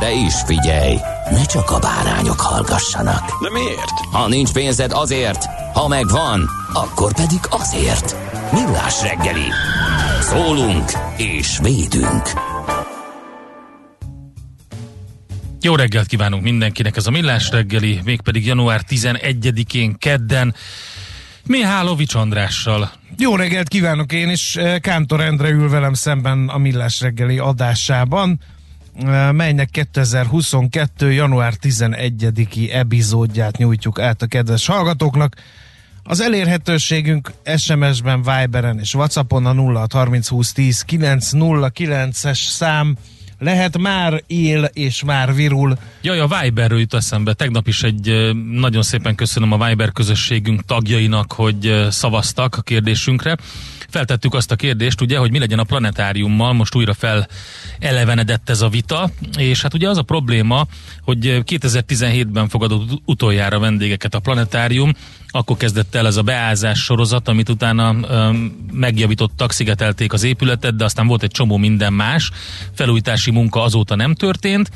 De is figyelj, ne csak a bárányok hallgassanak. De miért? Ha nincs pénzed azért, ha megvan, akkor pedig azért. Millás reggeli. Szólunk és védünk. Jó reggelt kívánunk mindenkinek, ez a Millás reggeli, mégpedig január 11-én kedden. Mihálovics Andrással. Jó reggelt kívánok én is, Kántor Endre ül velem szemben a Millás reggeli adásában, melynek 2022. január 11-i epizódját nyújtjuk át a kedves hallgatóknak. Az elérhetőségünk SMS-ben, Viberen és Whatsappon a 0630 es szám lehet már él és már virul. Jaj, a Viberről jut eszembe. Tegnap is egy nagyon szépen köszönöm a Viber közösségünk tagjainak, hogy szavaztak a kérdésünkre. Feltettük azt a kérdést, ugye, hogy mi legyen a planetáriummal, most újra fel elevenedett ez a vita, és hát ugye az a probléma, hogy 2017-ben fogadott utoljára vendégeket a planetárium, akkor kezdett el ez a beázás sorozat, amit utána öm, megjavítottak, szigetelték az épületet, de aztán volt egy csomó minden más, felújítási munka azóta nem történt.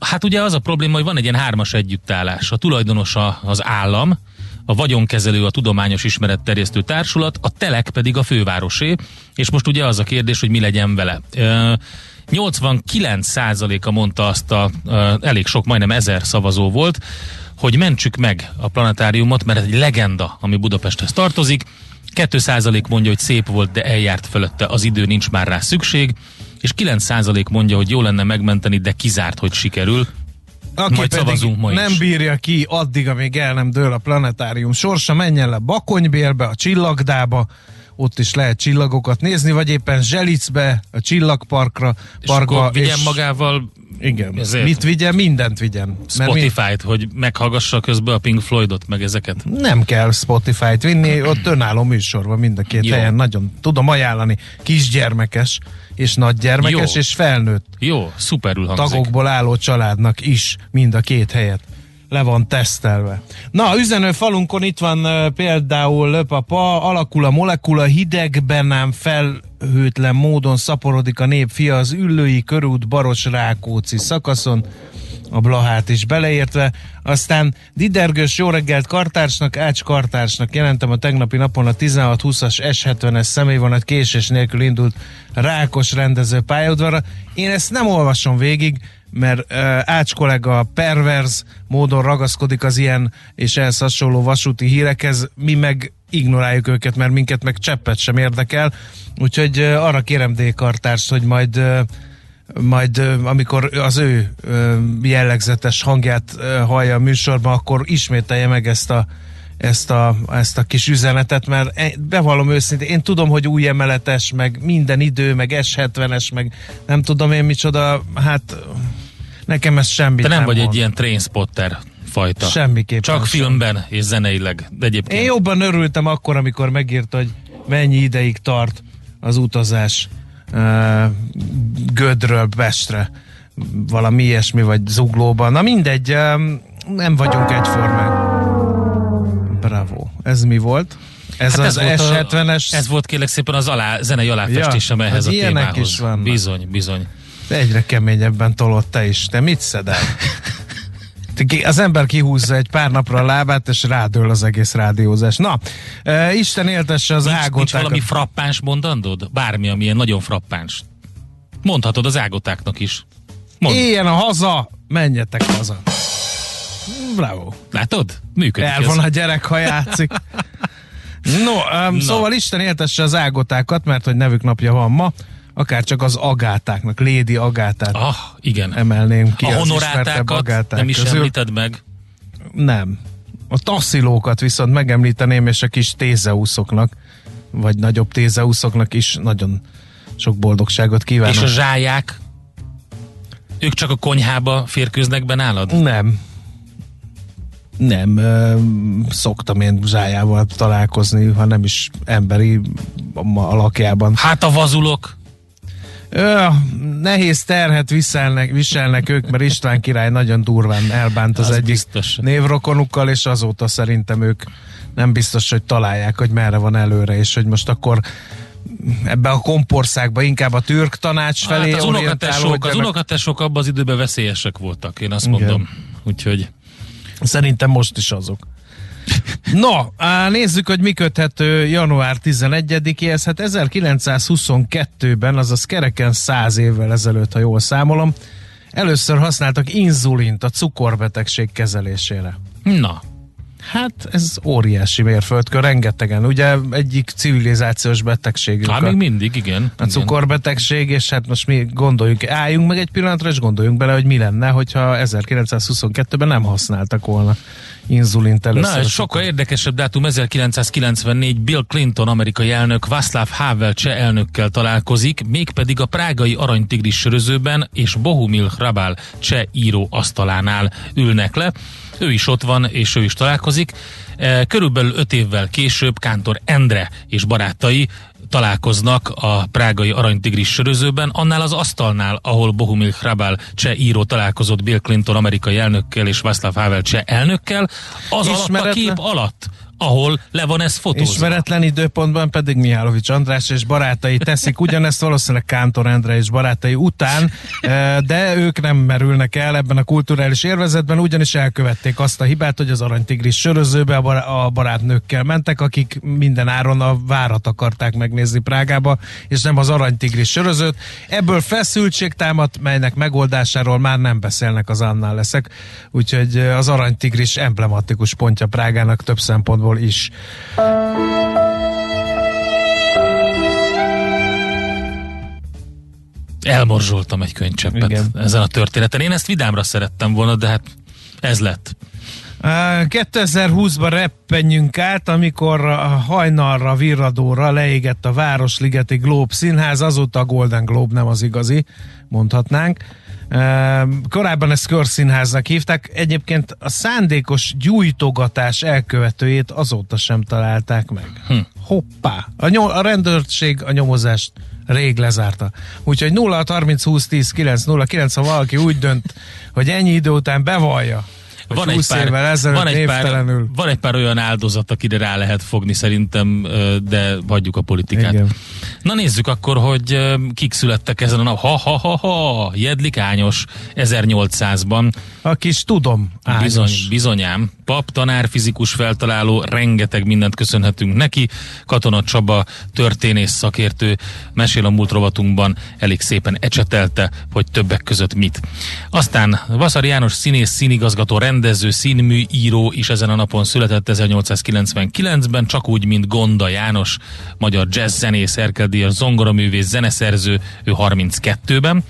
Hát ugye az a probléma, hogy van egy ilyen hármas együttállás. A tulajdonos az állam, a vagyonkezelő a Tudományos Ismeretterjesztő Társulat, a telek pedig a fővárosé, és most ugye az a kérdés, hogy mi legyen vele. Uh, 89%-a mondta azt a, elég sok, majdnem ezer szavazó volt, hogy mentsük meg a planetáriumot, mert egy legenda, ami Budapesthez tartozik. 2% mondja, hogy szép volt, de eljárt fölötte az idő, nincs már rá szükség, és 9% mondja, hogy jó lenne megmenteni, de kizárt, hogy sikerül. Aki Majd szavazunk ma nem is. bírja ki addig, amíg el nem dől a planetárium sorsa, menjen le Bakonybérbe, a Csillagdába, ott is lehet csillagokat nézni, vagy éppen Zselicbe, a Csillagparkra, és parkba. Akkor vigyen és magával igen, ezért mit vigyen? Mindent vigyen. Spotify-t, hogy meghallgassa közben a Pink Floydot, meg ezeket? Nem kell Spotify-t vinni, ott önálló műsor van mind a két Jó. helyen. Nagyon tudom ajánlani. Kisgyermekes és nagygyermekes Jó. és felnőtt. Jó, szuperül hangzik. Tagokból álló családnak is mind a két helyet le van tesztelve. Na, üzenő falunkon itt van uh, például Löpapa, alakul a molekula, hidegben nem felhőtlen módon szaporodik a nép fia az Üllői körút Baros Rákóczi szakaszon, a Blahát is beleértve. Aztán Didergős jó reggelt kartársnak, Ács kartársnak jelentem a tegnapi napon a 16-20-as S70-es személyvonat késés nélkül indult Rákos rendező pályaudvarra. Én ezt nem olvasom végig, mert uh, Ács kollega perverz módon ragaszkodik az ilyen és ehhez hasonló vasúti hírekhez, mi meg ignoráljuk őket, mert minket meg cseppet sem érdekel, úgyhogy uh, arra kérem D. Kartárs, hogy majd uh, majd amikor az ő jellegzetes hangját hallja a műsorban, akkor ismételje meg ezt a ezt a, ezt a kis üzenetet, mert e, bevallom őszintén, én tudom, hogy új emeletes, meg minden idő, meg S70-es, meg nem tudom én micsoda, hát nekem ez semmi Te nem, nem vagy mond. egy ilyen trainspotter fajta. Semmiképpen. Csak sem. filmben és zeneileg. De egyébként. Én jobban örültem akkor, amikor megírta, hogy mennyi ideig tart az utazás Gödről Pestre valami ilyesmi, vagy zuglóban. Na mindegy, nem vagyunk egyformák. Bravo. Ez mi volt? Ez hát az ez S70-es... Ez volt kérlek szépen az alá, zenei aláfestésem ja, ehhez a témához. is vannak. Bizony, bizony. De egyre keményebben tolott te is. Te mit szedel? az ember kihúzza egy pár napra a lábát, és rádől az egész rádiózás. Na, uh, Isten éltesse az ágotákat. Nincs valami frappáns mondandod? Bármi, ami ilyen nagyon frappáns. Mondhatod az ágotáknak is. Mondd. Éljen a haza, menjetek haza. Bravo. Látod? Működik Elvon ez. a gyerek, ha játszik. No, um, szóval Isten éltesse az ágotákat, mert hogy nevük napja van ma, akár csak az agátáknak, Lady Agátát Ah, igen. emelném ki. a honorátákat nem is közül. említed meg. Nem. A tasszilókat viszont megemlíteném, és a kis tézeuszoknak, vagy nagyobb tézeuszoknak is nagyon sok boldogságot kívánok. És a zsáják? Ők csak a konyhába férkőznek be nálad? Nem. Nem, ö, szoktam én zsájával találkozni, ha nem is emberi alakjában. Hát a vazulok? Ö, nehéz terhet viselnek, viselnek ők, mert István király nagyon durván elbánt az, Az egyik biztos. névrokonukkal, és azóta szerintem ők nem biztos, hogy találják, hogy merre van előre, és hogy most akkor ebbe a kompországba inkább a türk tanács felé Hát az unokatesók, az unokatesók abban az időben veszélyesek voltak, én azt Igen. mondom. Úgyhogy Szerintem most is azok. No, nézzük, hogy mi köthető január 11-éhez. Hát 1922-ben, azaz kereken 100 évvel ezelőtt, ha jól számolom, először használtak inzulint a cukorbetegség kezelésére. na, Hát ez óriási mérföldkör, rengetegen. Ugye egyik civilizációs betegségünk hát még mindig, igen. a cukorbetegség, és hát most mi gondoljunk, álljunk meg egy pillanatra, és gondoljunk bele, hogy mi lenne, hogyha 1922-ben nem használtak volna inzulint először. Na, ez sokkal érdekesebb dátum, 1994 Bill Clinton amerikai elnök Václav Havel cseh elnökkel találkozik, mégpedig a prágai aranytigris sörözőben és Bohumil Hrabal cseh író asztalánál ülnek le. Ő is ott van, és ő is találkozik. E, Körülbelül öt évvel később Kántor Endre és barátai találkoznak a prágai aranytigris sörözőben, annál az asztalnál, ahol Bohumil Hrabal cseh író találkozott Bill Clinton amerikai elnökkel és Václav Havel cseh elnökkel, az alatt a kép alatt, ahol le van ez fotózva. Ismeretlen időpontban pedig Mihálovics András és barátai teszik ugyanezt valószínűleg Kántor Endre és barátai után, eh, de ők nem merülnek el ebben a kulturális érvezetben, ugyanis elkövették azt a hibát, hogy az aranytigris sörözőbe a bar- a barátnőkkel mentek, akik minden áron a várat akarták megnézni Prágába, és nem az aranytigris sörözőt. Ebből feszültség támadt, melynek megoldásáról már nem beszélnek az annál leszek, úgyhogy az aranytigris emblematikus pontja Prágának több szempontból is. Elmorzsoltam egy könycseppet Igen. ezen a történeten. Én ezt vidámra szerettem volna, de hát ez lett. Á, 2020-ban reppenjünk át, amikor a hajnalra, virradóra leégett a Városligeti Globe színház, azóta a Golden Globe nem az igazi, mondhatnánk. Korábban ezt körszínháznak hívták, egyébként a szándékos gyújtogatás elkövetőjét azóta sem találták meg. Hm. Hoppá! A, nyom, a rendőrség a nyomozást rég lezárta. Úgyhogy 0 30 20 10 9 0 9, ha valaki úgy dönt, hogy ennyi idő után bevallja, Van egy, 20 pár, ezelőtt van, egy pár, van egy pár olyan áldozat, akire rá lehet fogni szerintem, de hagyjuk a politikát. Igen. Na nézzük akkor, hogy kik születtek ezen a nap. Ha, ha, ha, ha, Jedlik Ányos 1800-ban. A kis tudom, ányos. Bizony, bizonyám. Pap, tanár, fizikus feltaláló, rengeteg mindent köszönhetünk neki. Katona Csaba, történész szakértő, mesél a múlt rovatunkban, elég szépen ecsetelte, hogy többek között mit. Aztán Vaszari János színész, színigazgató, rendező, színmű, író is ezen a napon született 1899-ben, csak úgy, mint Gonda János, magyar jazzzenész, erkeldíjas, zongoraművész, zeneszerző, ő 32-ben.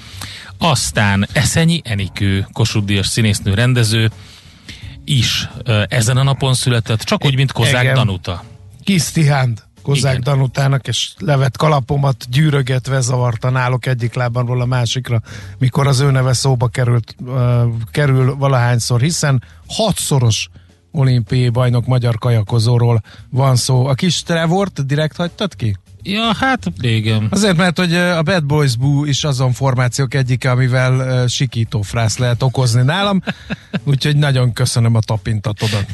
Aztán Eszenyi Enikő, Kossuth Díjas színésznő, rendező, is ezen a napon született, csak úgy, mint Kozák Igen. Danuta. Kis Tihánt Kozák Igen. Danutának, és levet kalapomat gyűrögetve zavarta náluk egyik lábamról a másikra, mikor az ő neve szóba került, uh, kerül valahányszor, hiszen hatszoros olimpiai bajnok magyar kajakozóról van szó. A kis Trevort direkt hagytad ki? Ja, hát igen. Azért, mert hogy a Bad Boys Boo is azon formációk egyike, amivel uh, sikító frász lehet okozni nálam, úgyhogy nagyon köszönöm a tapintatodat.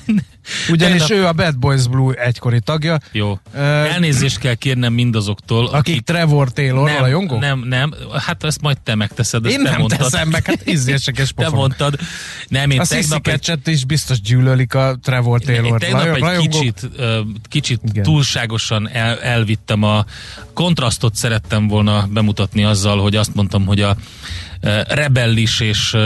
Ugyanis ő a Bad Boys Blue egykori tagja, Jó. Ö, Elnézést kell kérnem mindazoktól, akik Trevor Taylor a rajongók? nem, nem, hát ezt majd te megteszed, ezt Én te nem mondtad. teszem meg, hát ízlések és Te pofon. mondtad. Nem, én A tegnap egy, is biztos gyűlölik a Trevor én Taylor tegnap egy kicsit, kicsit Igen. túlságosan el, elvittem a kontrasztot szerettem volna bemutatni azzal, hogy azt mondtam, hogy a rebellis és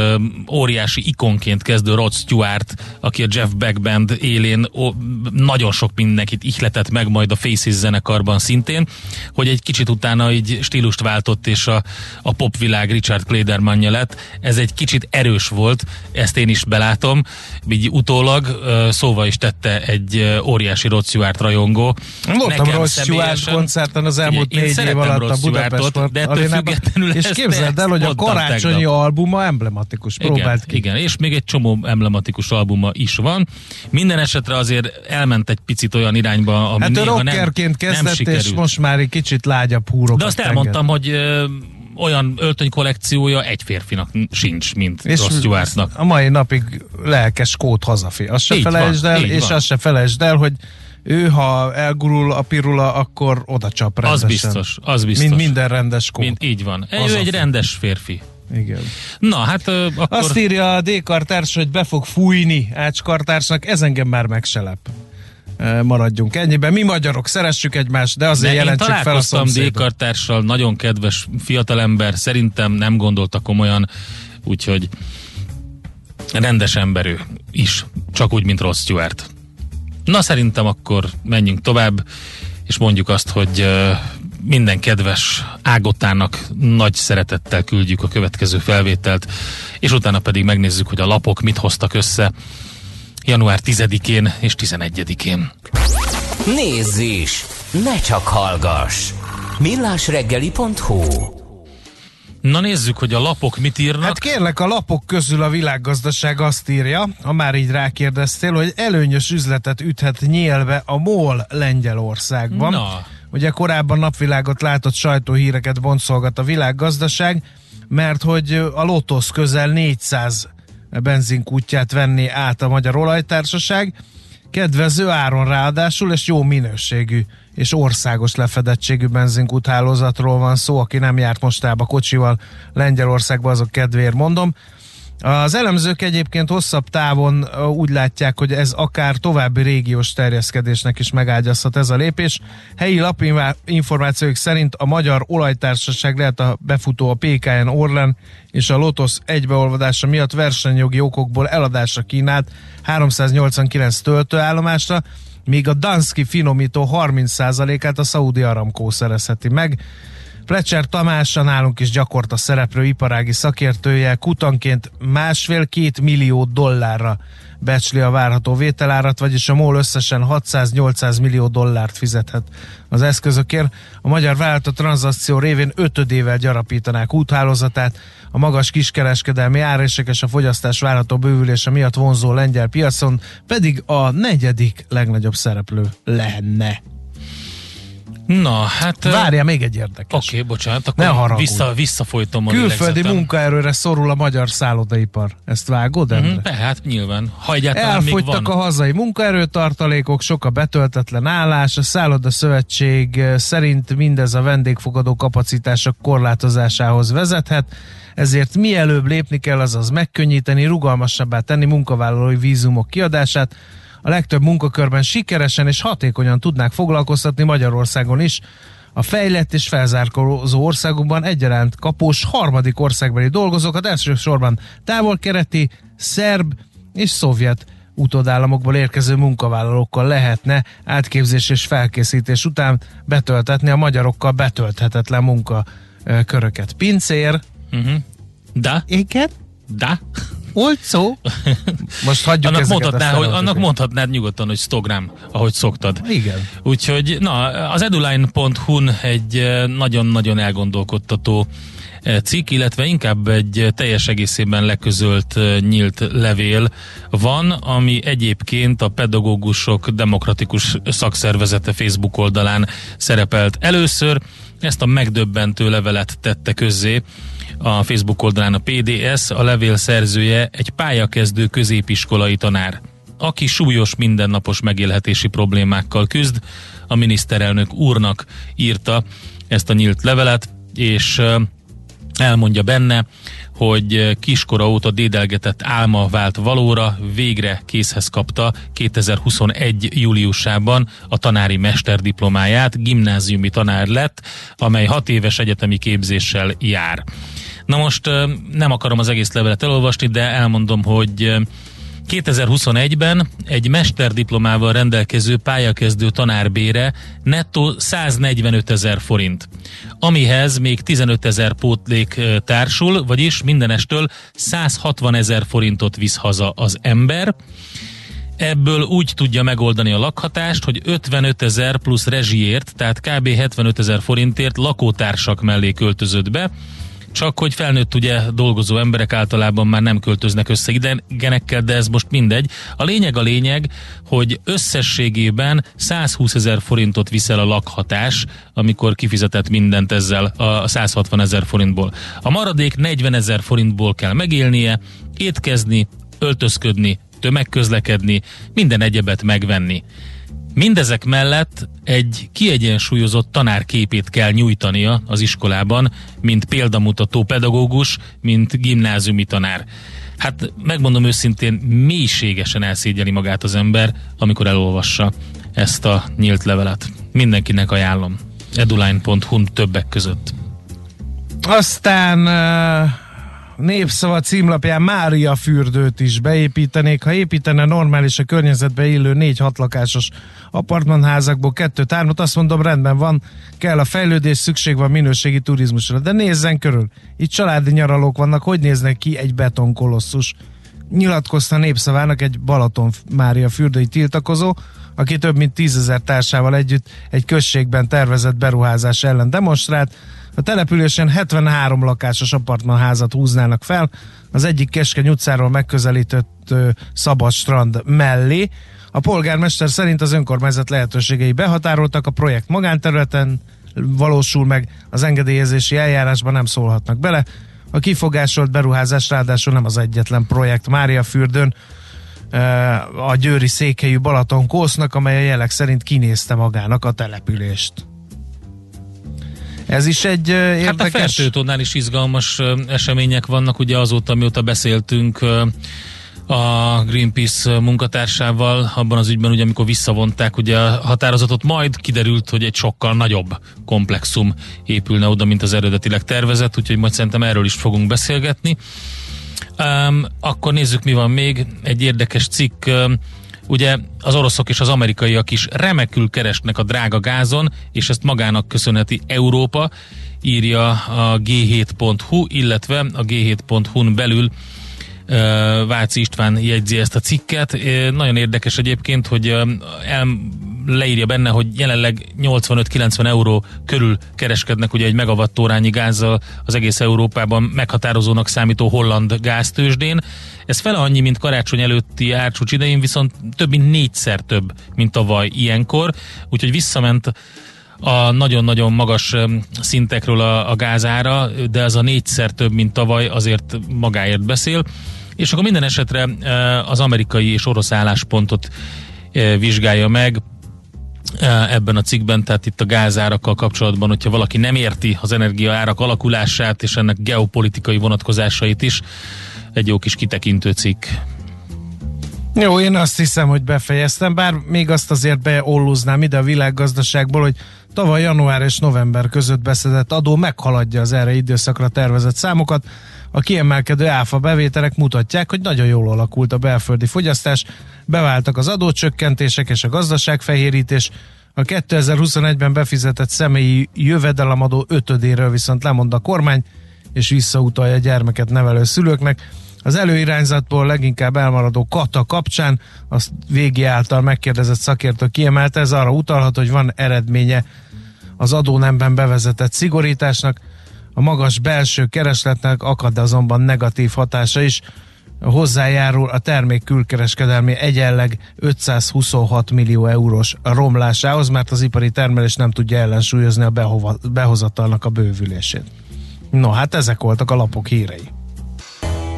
óriási ikonként kezdő Rod Stewart, aki a Jeff Beck Band élén ó, nagyon sok mindenkit ihletett meg majd a Faces zenekarban szintén, hogy egy kicsit utána így stílust váltott és a, a popvilág Richard Kledermanja lett. Ez egy kicsit erős volt, ezt én is belátom, így utólag szóval is tette egy óriási Rod Stewart rajongó. Voltam Rod Stewart koncerten az elmúlt Ugye, négy év alatt a Rod Budapest Stewartot, de ettől függetlenül És képzeld el, hogy a mondtam karácsonyi tegnap. albuma emblematikus. Próbált ki. Igen, és még egy csomó emblematikus albuma is van. Minden esetre azért elment egy picit olyan irányba, ami Hát néha nem, rockerként nem kezdett, és sikerült. most már egy kicsit lágyabb húrokat De azt enged. elmondtam, hogy olyan öltöny kollekciója egy férfinak sincs, mint És Ross Stewartnak. a mai napig lelkes kód hazafi. Azt se Így felejtsd van, el, és van. azt se felejtsd el, hogy ő, ha elgurul a pirula, akkor oda csap Az rendesen. biztos, az biztos. Mint minden rendes kód. Mint, így van. Ő egy rendes férfi. Igen. Na, hát ö, akkor... Azt írja a D-kartárs, hogy be fog fújni Ács kartársnak, ez engem már megselep. Maradjunk ennyiben. Mi magyarok szeressük egymást, de azért De jelentsük fel a szomszédot. D-kartársal, nagyon kedves fiatalember, szerintem nem gondolta komolyan, úgyhogy rendes ember ő is, csak úgy, mint Ross Stewart. Na szerintem akkor menjünk tovább, és mondjuk azt, hogy minden kedves Ágotának nagy szeretettel küldjük a következő felvételt, és utána pedig megnézzük, hogy a lapok mit hoztak össze január 10-én és 11-én. Nézz is! Ne csak hallgass! millásreggeli.hu Na nézzük, hogy a lapok mit írnak. Hát kérlek, a lapok közül a világgazdaság azt írja, ha már így rákérdeztél, hogy előnyös üzletet üthet nyílbe a MOL Lengyelországban. Na. Ugye korábban napvilágot látott sajtóhíreket boncolgat a világgazdaság, mert hogy a Lotus közel 400 benzinkútját venné át a Magyar Olajtársaság, kedvező áron ráadásul, és jó minőségű és országos lefedettségű benzinkút hálózatról van szó, aki nem járt mostába kocsival Lengyelországba, azok kedvéért mondom. Az elemzők egyébként hosszabb távon úgy látják, hogy ez akár további régiós terjeszkedésnek is megágyazhat ez a lépés. Helyi lapinformációk szerint a Magyar Olajtársaság lehet a befutó a PKN Orlen és a Lotus egybeolvadása miatt versenyjogi okokból eladásra kínált 389 töltőállomásra, míg a Danski finomító 30%-át a Saudi Aramco szerezheti meg. Fletcher Tamás, a nálunk is gyakorta szereplő iparági szakértője kutanként másfél-két millió dollárra becsli a várható vételárat, vagyis a MOL összesen 600-800 millió dollárt fizethet az eszközökért. A magyar vállalat a tranzakció révén ötödével gyarapítanák úthálózatát, a magas kiskereskedelmi árések és a fogyasztás várható bővülése miatt vonzó lengyel piacon pedig a negyedik legnagyobb szereplő lenne. Na, hát... Várja, még egy érdekes. Oké, okay, bocsánat, Ne akkor haragudj. vissza, visszafolytom a Külföldi munkaerőre szorul a magyar szállodaipar. Ezt vágod, Endre? Mhm, hát nyilván. Ha egyáltalán még Elfogytak van. a hazai munkaerőtartalékok, sok a betöltetlen állás, a szálloda szövetség szerint mindez a vendégfogadó kapacitások korlátozásához vezethet, ezért mielőbb lépni kell, azaz megkönnyíteni, rugalmasabbá tenni munkavállalói vízumok kiadását, a legtöbb munkakörben sikeresen és hatékonyan tudnák foglalkoztatni Magyarországon is, a fejlett és felzárkózó országokban egyaránt kapós harmadik országbeli dolgozókat elsősorban távol-kereti, szerb és szovjet utódállamokból érkező munkavállalókkal lehetne átképzés és felkészítés után betöltetni a magyarokkal betölthetetlen munkaköröket. Pincér, Uh-huh. Da? igen, Da? Olcsó. Most hagyjuk Annak, mondhatná, hogy, annak mondhatnád nyugodtan, hogy stogram, ahogy szoktad. Igen. Úgyhogy, na, az eduline.hu-n egy eh, nagyon-nagyon elgondolkodtató eh, cikk, illetve inkább egy eh, teljes egészében leközölt nyílt levél van, ami egyébként a pedagógusok demokratikus szakszervezete Facebook oldalán szerepelt először. Ezt a megdöbbentő levelet tette közzé a Facebook oldalán a PDS, a levél szerzője egy pályakezdő középiskolai tanár aki súlyos mindennapos megélhetési problémákkal küzd. A miniszterelnök úrnak írta ezt a nyílt levelet, és elmondja benne, hogy kiskora óta dédelgetett álma vált valóra, végre készhez kapta 2021. júliusában a tanári mesterdiplomáját, gimnáziumi tanár lett, amely hat éves egyetemi képzéssel jár. Na most nem akarom az egész levelet elolvasni, de elmondom, hogy ö, 2021-ben egy mesterdiplomával rendelkező pályakezdő tanárbére nettó 145 ezer forint, amihez még 15 ezer pótlék társul, vagyis mindenestől 160 ezer forintot visz haza az ember. Ebből úgy tudja megoldani a lakhatást, hogy 55 ezer plusz rezsiért, tehát kb. 75 ezer forintért lakótársak mellé költözött be, csak hogy felnőtt ugye dolgozó emberek általában már nem költöznek össze idegenekkel, de ez most mindegy. A lényeg a lényeg, hogy összességében 120 ezer forintot viszel a lakhatás, amikor kifizetett mindent ezzel a 160 ezer forintból. A maradék 40 ezer forintból kell megélnie, étkezni, öltözködni, tömegközlekedni, minden egyebet megvenni. Mindezek mellett egy kiegyensúlyozott tanárképét kell nyújtania az iskolában, mint példamutató pedagógus, mint gimnáziumi tanár. Hát megmondom őszintén, mélységesen elszégyeli magát az ember, amikor elolvassa ezt a nyílt levelet. Mindenkinek ajánlom. eduline.hu többek között. Aztán népszava címlapján Mária fürdőt is beépítenék. Ha építene normális a környezetbe illő négy hatlakásos apartmanházakból kettőt, hármat, azt mondom rendben van, kell a fejlődés, szükség van minőségi turizmusra. De nézzen körül, itt családi nyaralók vannak, hogy néznek ki egy betonkolosszus? Nyilatkozta népszavának egy Balaton Mária fürdői tiltakozó, aki több mint tízezer társával együtt egy községben tervezett beruházás ellen demonstrált, a településen 73 lakásos apartmanházat húznának fel, az egyik Keskeny utcáról megközelített ö, szabad strand mellé. A polgármester szerint az önkormányzat lehetőségei behatároltak, a projekt magánterületen valósul meg, az engedélyezési eljárásban nem szólhatnak bele. A kifogásolt beruházás ráadásul nem az egyetlen projekt Mária fürdőn, a győri székhelyű Balaton Kósznak, amely a jelek szerint kinézte magának a települést. Ez is egy érdekes... Hát a Fertőtónál is izgalmas események vannak, ugye azóta, mióta beszéltünk a Greenpeace munkatársával abban az ügyben, ugye amikor visszavonták ugye a határozatot, majd kiderült, hogy egy sokkal nagyobb komplexum épülne oda, mint az eredetileg tervezett, úgyhogy majd szerintem erről is fogunk beszélgetni. Um, akkor nézzük, mi van még. Egy érdekes cikk. Um, ugye az oroszok és az amerikaiak is remekül keresnek a drága gázon, és ezt magának köszönheti Európa, írja a g7.hu, illetve a g7.hu-n belül Váci István jegyzi ezt a cikket. Nagyon érdekes egyébként, hogy el, leírja benne, hogy jelenleg 85-90 euró körül kereskednek ugye egy megavattórányi gázzal az egész Európában meghatározónak számító holland gáztősdén. Ez fele annyi, mint karácsony előtti árcsúcs idején, viszont több mint négyszer több, mint tavaly ilyenkor, úgyhogy visszament a nagyon-nagyon magas szintekről a, a gázára, de ez a négyszer több, mint tavaly, azért magáért beszél. És akkor minden esetre az amerikai és orosz álláspontot vizsgálja meg, ebben a cikkben, tehát itt a gázárakkal kapcsolatban, hogyha valaki nem érti az energiaárak alakulását és ennek geopolitikai vonatkozásait is, egy jó kis kitekintő cikk. Jó, én azt hiszem, hogy befejeztem, bár még azt azért beolluznám ide a világgazdaságból, hogy tavaly január és november között beszedett adó meghaladja az erre időszakra tervezett számokat. A kiemelkedő áfa bevételek mutatják, hogy nagyon jól alakult a belföldi fogyasztás, beváltak az adócsökkentések és a gazdaságfehérítés, a 2021-ben befizetett személyi jövedelemadó ötödéről viszont lemond a kormány, és visszautalja a gyermeket nevelő szülőknek. Az előirányzatból leginkább elmaradó kata kapcsán azt végi által megkérdezett szakértő kiemelte, ez arra utalhat, hogy van eredménye az adónemben bevezetett szigorításnak, a magas belső keresletnek akad azonban negatív hatása is, hozzájárul a termék külkereskedelmi egyenleg 526 millió eurós romlásához, mert az ipari termelés nem tudja ellensúlyozni a behova, behozatalnak a bővülését. No, hát ezek voltak a lapok hírei.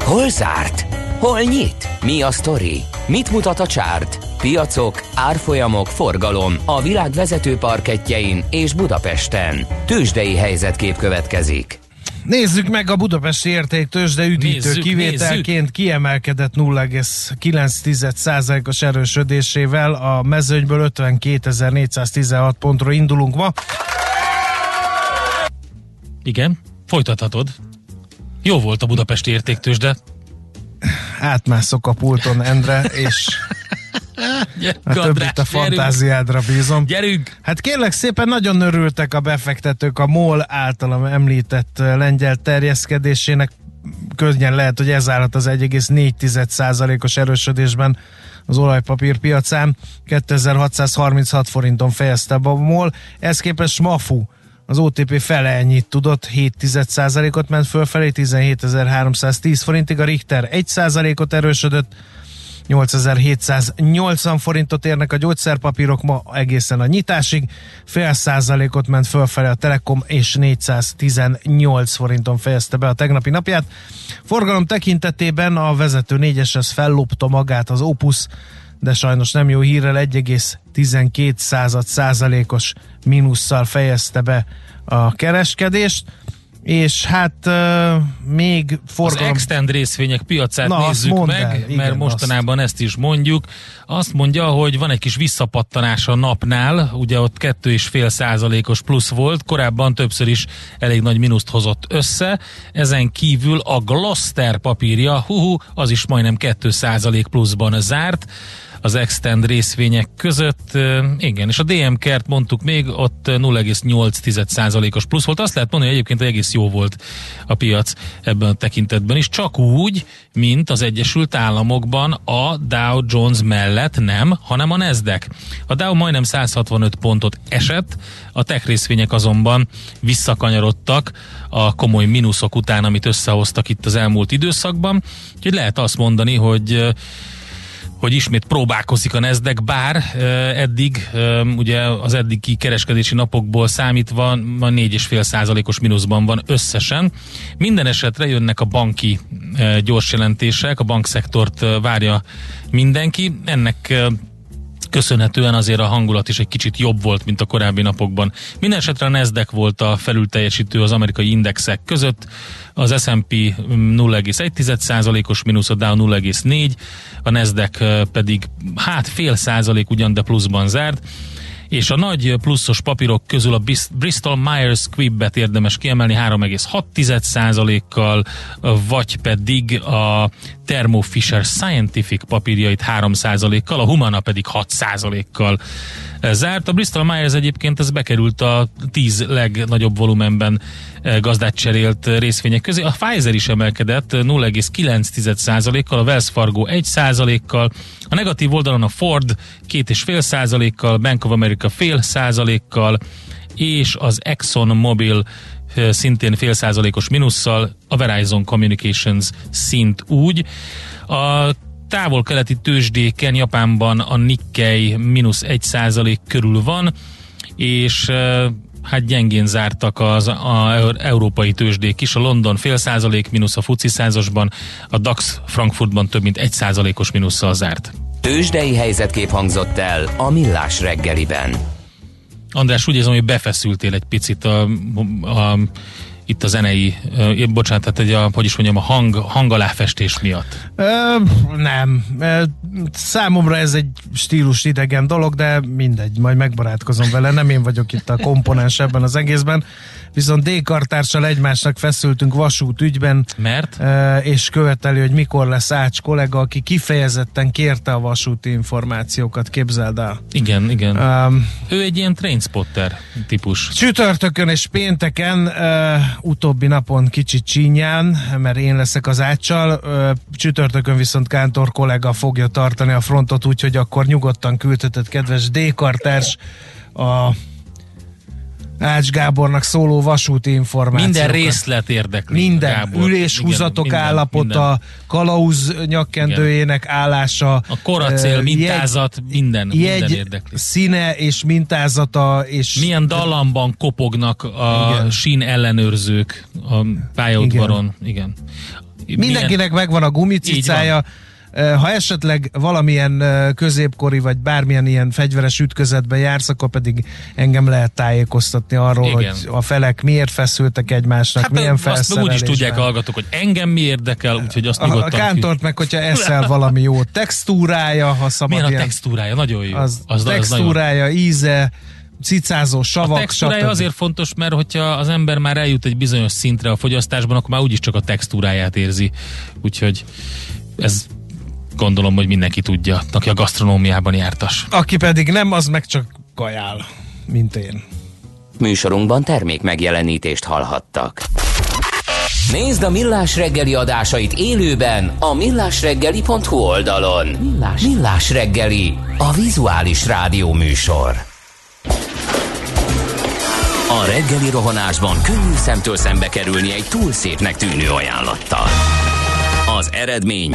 Hol zárt? Hol nyit? Mi a sztori? Mit mutat a csárt? Piacok, árfolyamok, forgalom a világ vezető parketjein és Budapesten. Tősdei helyzetkép következik. Nézzük meg a Budapesti értéktős, de üdítő Nézzük, kivételként nézzük. kiemelkedett 0,9%-os erősödésével. A mezőnyből 52.416 pontról indulunk ma. Igen, folytathatod. Jó volt a budapesti értéktős, de Átmászok a pulton, Endre, és a többit a fantáziádra bízom. Gyerünk! Hát kérlek szépen nagyon örültek a befektetők a MOL általam említett lengyel terjeszkedésének. Könnyen lehet, hogy ez állat az 1,4%-os erősödésben az olajpapír piacán. 2636 forinton fejezte be a MOL. Ez képest MAFU az OTP fele ennyit tudott, 7%-ot ment fölfelé, 17.310 forintig, a Richter 1%-ot erősödött, 8780 forintot érnek a gyógyszerpapírok ma egészen a nyitásig, fél százalékot ment fölfelé a Telekom, és 418 forinton fejezte be a tegnapi napját. Forgalom tekintetében a vezető négyeshez fellopta magát az Opus, de sajnos nem jó hírrel 1,12 század százalékos mínusszal fejezte be a kereskedést és hát uh, még forgalom... Az extend részvények piacát Na, nézzük meg, el, mert igen, mostanában azt. ezt is mondjuk. Azt mondja, hogy van egy kis visszapattanás a napnál, ugye ott 2,5 százalékos plusz volt, korábban többször is elég nagy mínuszt hozott össze, ezen kívül a Gloster papírja, huhu, az is majdnem 2 százalék pluszban zárt az Extend részvények között. Igen, és a DM kert mondtuk még, ott 0,8%-os plusz volt. Azt lehet mondani, hogy egyébként egész jó volt a piac ebben a tekintetben is, csak úgy, mint az Egyesült Államokban a Dow Jones mellett nem, hanem a Nasdaq. A Dow majdnem 165 pontot esett, a tech részvények azonban visszakanyarodtak a komoly mínuszok után, amit összehoztak itt az elmúlt időszakban. Úgyhogy lehet azt mondani, hogy hogy ismét próbálkozik a Nasdaq, bár eddig, ugye az eddigi kereskedési napokból számítva ma 4,5 százalékos mínuszban van összesen. Minden esetre jönnek a banki gyors jelentések, a bankszektort várja mindenki. Ennek köszönhetően azért a hangulat is egy kicsit jobb volt, mint a korábbi napokban. Minden esetre a Nasdaq volt a felülteljesítő az amerikai indexek között, az S&P 0,1%-os mínusz, a Dow 0,4, a Nasdaq pedig hát fél százalék ugyan, de pluszban zárt és a nagy pluszos papírok közül a Bristol Myers Squibb-et érdemes kiemelni 3,6%-kal, vagy pedig a Thermo Fisher Scientific papírjait 3%-kal, a Humana pedig 6%-kal zárt. A Bristol Myers egyébként ez bekerült a 10 legnagyobb volumenben gazdát cserélt részvények közé. A Pfizer is emelkedett 0,9%-kal, a Wells Fargo 1%-kal, a negatív oldalon a Ford 2,5%-kal, Bank of America fél százalékkal, és az Exxon Mobil eh, szintén fél százalékos minusszal, a Verizon Communications szint úgy. A távol-keleti tőzsdéken Japánban a Nikkei mínusz egy százalék körül van, és hát gyengén zártak az a európai tőzsdék is, a London fél százalék mínusz a FUCI százasban, a DAX Frankfurtban több mint egy százalékos mínusszal zárt. Tőzsdei helyzetkép hangzott el a Millás reggeliben. András, úgy érzem, hogy befeszültél egy picit a, a itt a zenei, uh, bocsánat, tehát egy a, hogy is mondjam, a hang, hangaláfestés miatt? Ö, nem. Számomra ez egy stílus idegen dolog, de mindegy, majd megbarátkozom vele. Nem én vagyok itt a komponens ebben az egészben viszont D-kartársal egymásnak feszültünk vasút ügyben. Mert? És követeli, hogy mikor lesz Ács kollega, aki kifejezetten kérte a vasúti információkat, képzeld el. Igen, igen. Um, ő egy ilyen trainspotter típus. Csütörtökön és pénteken, uh, utóbbi napon kicsit csínyán, mert én leszek az Áccsal, uh, csütörtökön viszont Kántor kollega fogja tartani a frontot, úgyhogy akkor nyugodtan küldheted, kedves D-kartárs, a Ács Gábornak szóló vasúti információkat. Minden részlet érdekli. Minden. Gábor. Üléshúzatok igen, állapota, minden. kalauz nyakkendőjének igen. állása. A koracél, uh, mintázat, jegy, minden, jegy, minden érdekli. színe és mintázata. És Milyen dalamban kopognak a igen. sín ellenőrzők a pályaudvaron. Igen. igen. Mindenkinek Milyen... megvan a gumicicája ha esetleg valamilyen középkori vagy bármilyen ilyen fegyveres ütközetben jársz, akkor pedig engem lehet tájékoztatni arról, Igen. hogy a felek miért feszültek egymásnak, hát milyen felszerelésben. Azt úgy is tudják hallgatók, hogy engem mi érdekel, úgyhogy azt nyugodtan A kántort ki. meg, hogyha eszel valami jó textúrája, ha szabad Milyen ilyen, a textúrája? Nagyon jó. Az, az textúrája, az nagyon... íze, cicázó savak, A textúrája stb. azért fontos, mert hogyha az ember már eljut egy bizonyos szintre a fogyasztásban, akkor már úgyis csak a textúráját érzi. Úgyhogy ez gondolom, hogy mindenki tudja, aki a gasztronómiában jártas. Aki pedig nem, az meg csak kajál, mint én. Műsorunkban termék megjelenítést hallhattak. Nézd a Millás reggeli adásait élőben a millásreggeli.hu oldalon. Millás, Millás reggeli, a vizuális rádió műsor. A reggeli rohanásban könnyű szemtől szembe kerülni egy túl szépnek tűnő ajánlattal. Az eredmény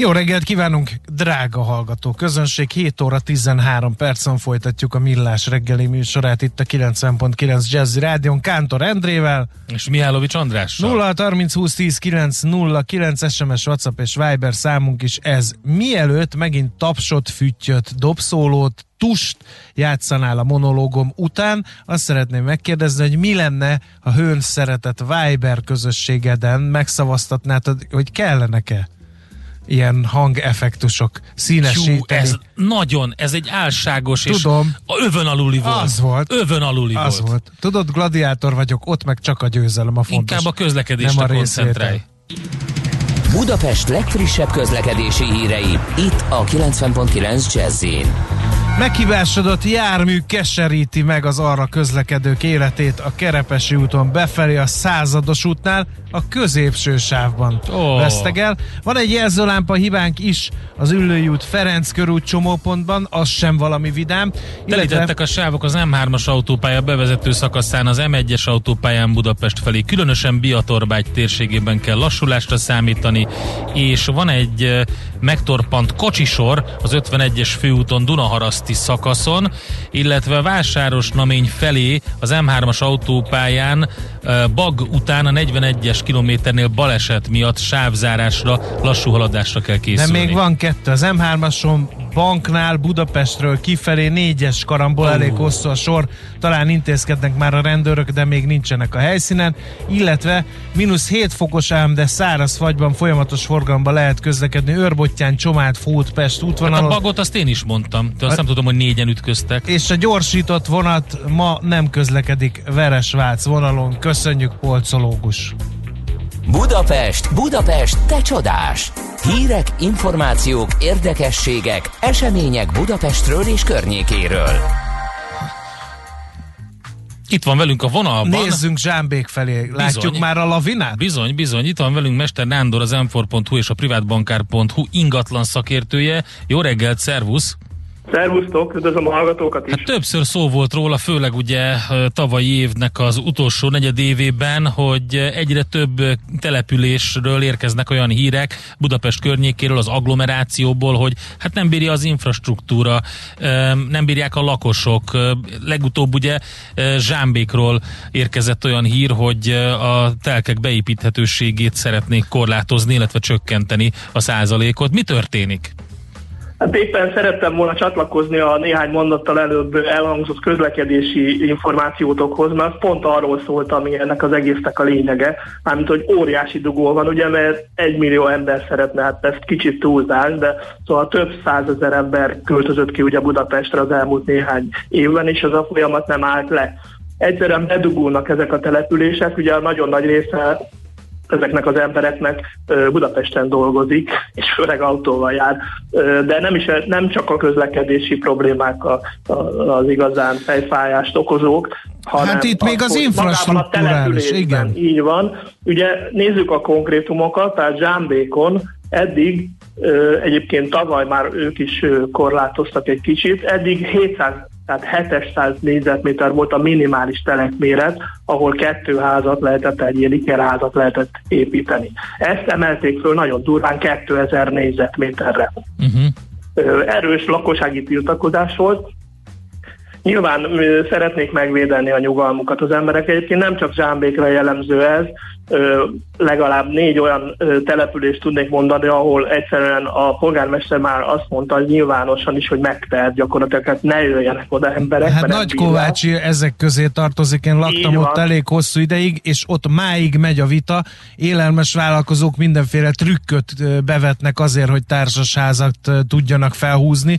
Jó reggelt kívánunk, drága hallgató közönség. 7 óra 13 percen folytatjuk a Millás reggeli műsorát itt a 90.9 Jazzy Rádion Kántor Endrével. És Mihálovics Andrással. 0 30 20 10 9 0 9 SMS, WhatsApp és Viber számunk is ez. Mielőtt megint tapsot, füttyöt, dobszólót, tust játszanál a monológom után, azt szeretném megkérdezni, hogy mi lenne, ha hőn szeretett Viber közösségeden megszavaztatnád, hogy kellenek-e ilyen hangeffektusok színesíteni. Hú, ez nagyon, ez egy álságos Tudom. és a övön aluli volt. Az volt. Övön aluli Az volt. volt. Tudod, gladiátor vagyok, ott meg csak a győzelem a fontos. Inkább a közlekedésre Nem a koncentrálj. Budapest legfrissebb közlekedési hírei, itt a 90.9 jazz Meghibásodott jármű keseríti meg az arra közlekedők életét a Kerepesi úton befelé a százados útnál, a középső sávban Ó. vesztegel. Van egy jelzőlámpa hibánk is az Üllői út Ferenc körút csomópontban, az sem valami vidám. Telítettek a sávok az M3-as autópálya bevezető szakaszán, az M1-es autópályán Budapest felé. Különösen Biatorbágy térségében kell lassulásra számítani, és van egy eh, megtorpant kocsisor az 51-es főúton Dunaharaszti szakaszon, illetve Vásáros Namény felé az M3-as autópályán Bag után a 41-es kilométernél baleset miatt sávzárásra, lassú haladásra kell De készülni. még van kettő. Az M3-ason banknál Budapestről kifelé négyes karambol elég hosszú a sor. Talán intézkednek már a rendőrök, de még nincsenek a helyszínen. Illetve mínusz 7 fokos ám, de száraz fagyban folyamatos forgalomban lehet közlekedni. Őrbottyán, Csomád, Fót, Pest Hát a útvonalon. bagot azt én is mondtam, de azt nem tudom, hogy négyen ütköztek. és a gyorsított vonat ma nem közlekedik Veresvác vonalon. Köszönjük, polcológus! Budapest, Budapest, te csodás! Hírek, információk, érdekességek, események Budapestről és környékéről. Itt van velünk a vonalban. Nézzünk Zsámbék felé. Látjuk Bizony. már a lavinát? Bizony, bizony, itt van velünk Mester Nándor, az m és a privátbankár.hu ingatlan szakértője. Jó reggelt, szervusz! Szervusztok, üdvözlöm a hallgatókat is. Hát többször szó volt róla, főleg ugye tavalyi évnek az utolsó negyed évében, hogy egyre több településről érkeznek olyan hírek Budapest környékéről, az agglomerációból, hogy hát nem bírja az infrastruktúra, nem bírják a lakosok. Legutóbb ugye Zsámbékról érkezett olyan hír, hogy a telkek beépíthetőségét szeretnék korlátozni, illetve csökkenteni a százalékot. Mi történik? Hát éppen szerettem volna csatlakozni a néhány mondattal előbb elhangzott közlekedési információtokhoz, mert pont arról szólt, ami ennek az egésznek a lényege, mármint, hogy óriási dugó van, ugye, mert egy millió ember szeretne, hát ezt kicsit túlzás, de szóval több százezer ember költözött ki ugye Budapestre az elmúlt néhány évben, és az a folyamat nem állt le. Egyszerűen bedugulnak ezek a települések, ugye a nagyon nagy része ezeknek az embereknek Budapesten dolgozik, és főleg autóval jár. De nem, is, nem csak a közlekedési problémák a, a, az igazán fejfájást okozók, hanem Hát itt még az infrastruktúrális, igen. Így van. Ugye nézzük a konkrétumokat, tehát Zsámbékon eddig Egyébként tavaly már ők is korlátoztak egy kicsit. Eddig 700 tehát 700 négyzetméter volt a minimális telekméret, ahol kettő házat lehetett, egy ilyen ikerházat lehetett építeni. Ezt emelték föl nagyon durván 2000 négyzetméterre. Uh-huh. Erős lakossági tiltakozás volt, Nyilván szeretnék megvédeni a nyugalmukat az emberek. Egyébként nem csak Zsámbékra jellemző ez, legalább négy olyan települést tudnék mondani, ahol egyszerűen a polgármester már azt mondta nyilvánosan is, hogy megtehet gyakorlatilag, hát ne jöjjenek oda emberek. Hát Nagy Kovácsi ezek közé tartozik, én laktam Így ott van. elég hosszú ideig, és ott máig megy a vita, élelmes vállalkozók mindenféle trükköt bevetnek azért, hogy társasházat tudjanak felhúzni,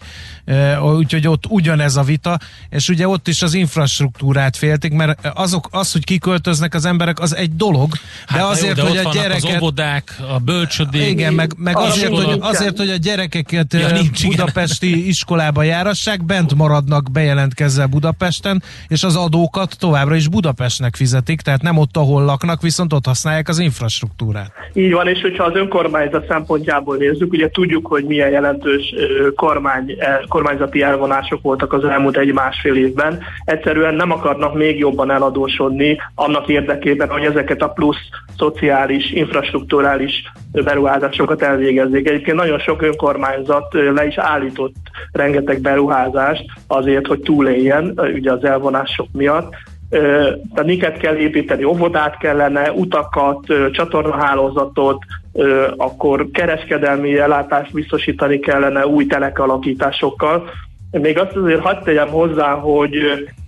úgyhogy ott ugyanez a vita, és ugye ott is az infrastruktúrát féltik, mert azok, az, hogy kiköltöznek az emberek, az egy dolog, de hát azért, jó, de hogy a gyereket... az óvodák, a bölcsödék. Igen, meg, meg azért, hogy, azért, hogy a gyerekeket ja, nincs, budapesti igen. iskolába járassák, bent maradnak bejelentkezve Budapesten, és az adókat továbbra is Budapestnek fizetik, tehát nem ott, ahol laknak, viszont ott használják az infrastruktúrát. Így van, és hogyha az önkormányzat szempontjából nézzük, ugye tudjuk, hogy milyen jelentős kormány, e, kormányzati elvonások voltak az elmúlt egy-másfél évben. Egyszerűen nem akarnak még jobban eladósodni annak érdekében, hogy ezeket a plusz szociális, infrastruktúrális beruházásokat elvégezzék. Egyébként nagyon sok önkormányzat le is állított rengeteg beruházást azért, hogy túléljen ugye az elvonások miatt. Tehát miket kell építeni, óvodát kellene, utakat, csatornahálózatot, akkor kereskedelmi ellátást biztosítani kellene új telekalakításokkal. Még azt azért hagyd tegyem hozzá, hogy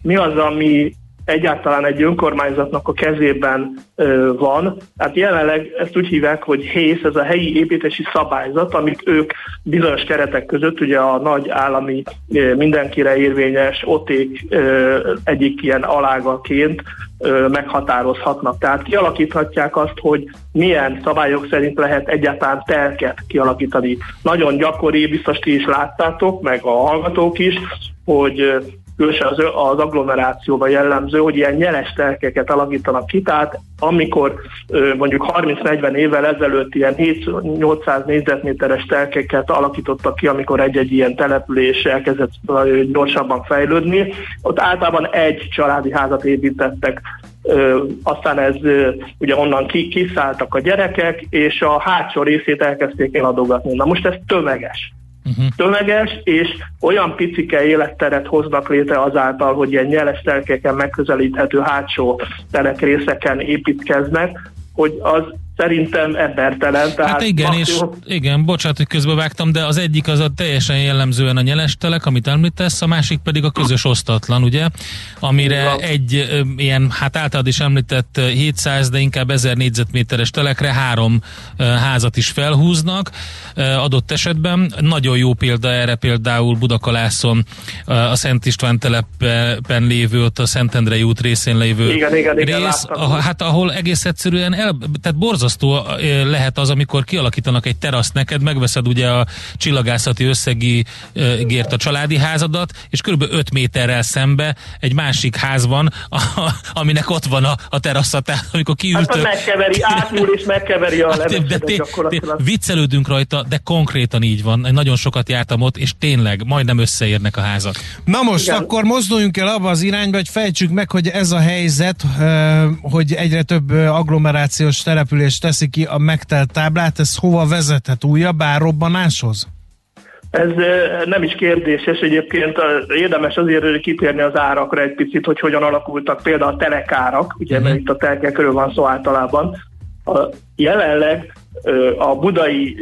mi az, ami egyáltalán egy önkormányzatnak a kezében ö, van. Hát jelenleg ezt úgy hívják, hogy HÉSZ, ez a helyi építési szabályzat, amit ők bizonyos keretek között, ugye a nagy állami ö, mindenkire érvényes oték ö, egyik ilyen alágaként meghatározhatnak. Tehát kialakíthatják azt, hogy milyen szabályok szerint lehet egyáltalán telket kialakítani. Nagyon gyakori, biztos ti is láttátok, meg a hallgatók is, hogy különösen az, az agglomerációban jellemző, hogy ilyen nyeles telkeket alakítanak ki, tehát amikor mondjuk 30-40 évvel ezelőtt ilyen 7-800 négyzetméteres telkeket alakítottak ki, amikor egy-egy ilyen település elkezdett gyorsabban fejlődni, ott általában egy családi házat építettek aztán ez ugye onnan ki, kiszálltak a gyerekek, és a hátsó részét elkezdték eladogatni. Na most ez tömeges uh-huh. tömeges, és olyan picike életteret hoznak létre azáltal, hogy ilyen nyeles telkeken megközelíthető hátsó terekrészeken építkeznek, hogy az szerintem embertelen. Tehát hát igen, maximum... és igen, bocsánat, hogy közbevágtam, de az egyik az a teljesen jellemzően a nyelestelek, amit említesz, a másik pedig a közös osztatlan, ugye? Amire ja. egy ilyen, hát általad is említett 700, de inkább 1000 négyzetméteres telekre három házat is felhúznak adott esetben. Nagyon jó példa erre például Budakalászon a Szent István telepen lévő, ott a Szentendrei út részén lévő igen, igen, igen, rész, a, hát ahol egész egyszerűen el, tehát borzasztó borzasztó lehet az, amikor kialakítanak egy teraszt neked, megveszed ugye a csillagászati összegért a családi házadat, és kb. 5 méterrel szembe egy másik ház van, a, aminek ott van a, a terasza, tehát amikor kiültök... Hát megkeveri, átmúl és megkeveri a hát, de, viccelődünk rajta, de konkrétan így van. Nagyon sokat jártam ott, és tényleg majdnem összeérnek a házak. Na most Igen. akkor mozduljunk el abba az irányba, hogy fejtsük meg, hogy ez a helyzet, hogy egyre több agglomerációs település teszi ki a megtelt táblát, ez hova vezethet újabb árobbanáshoz? Ez nem is kérdéses egyébként, érdemes azért kitérni az árakra egy picit, hogy hogyan alakultak például a telekárak, ugye uh-huh. mert itt a telkekről van szó általában. A, jelenleg a budai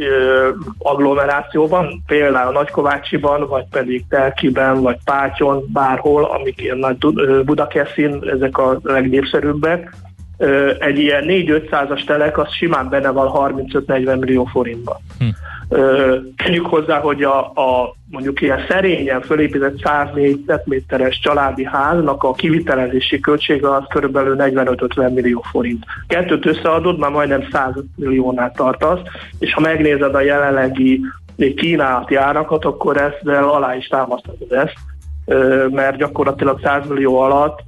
agglomerációban, például Nagykovácsiban, vagy pedig Telkiben, vagy Pátyon, bárhol, amik ilyen nagy Budakeszin, ezek a legnépszerűbbek, egy ilyen 4-500-as telek, az simán benne van 35-40 millió forintba. Hm. Tegyük hozzá, hogy a, a mondjuk ilyen szerényen fölépített 104 méteres családi háznak a kivitelezési költsége az körülbelül 45-50 millió forint. Kettőt összeadod, már majdnem 100 milliónál tartasz, és ha megnézed a jelenlegi kínálati árakat, akkor ezzel alá is támasztod ezt, mert gyakorlatilag 100 millió alatt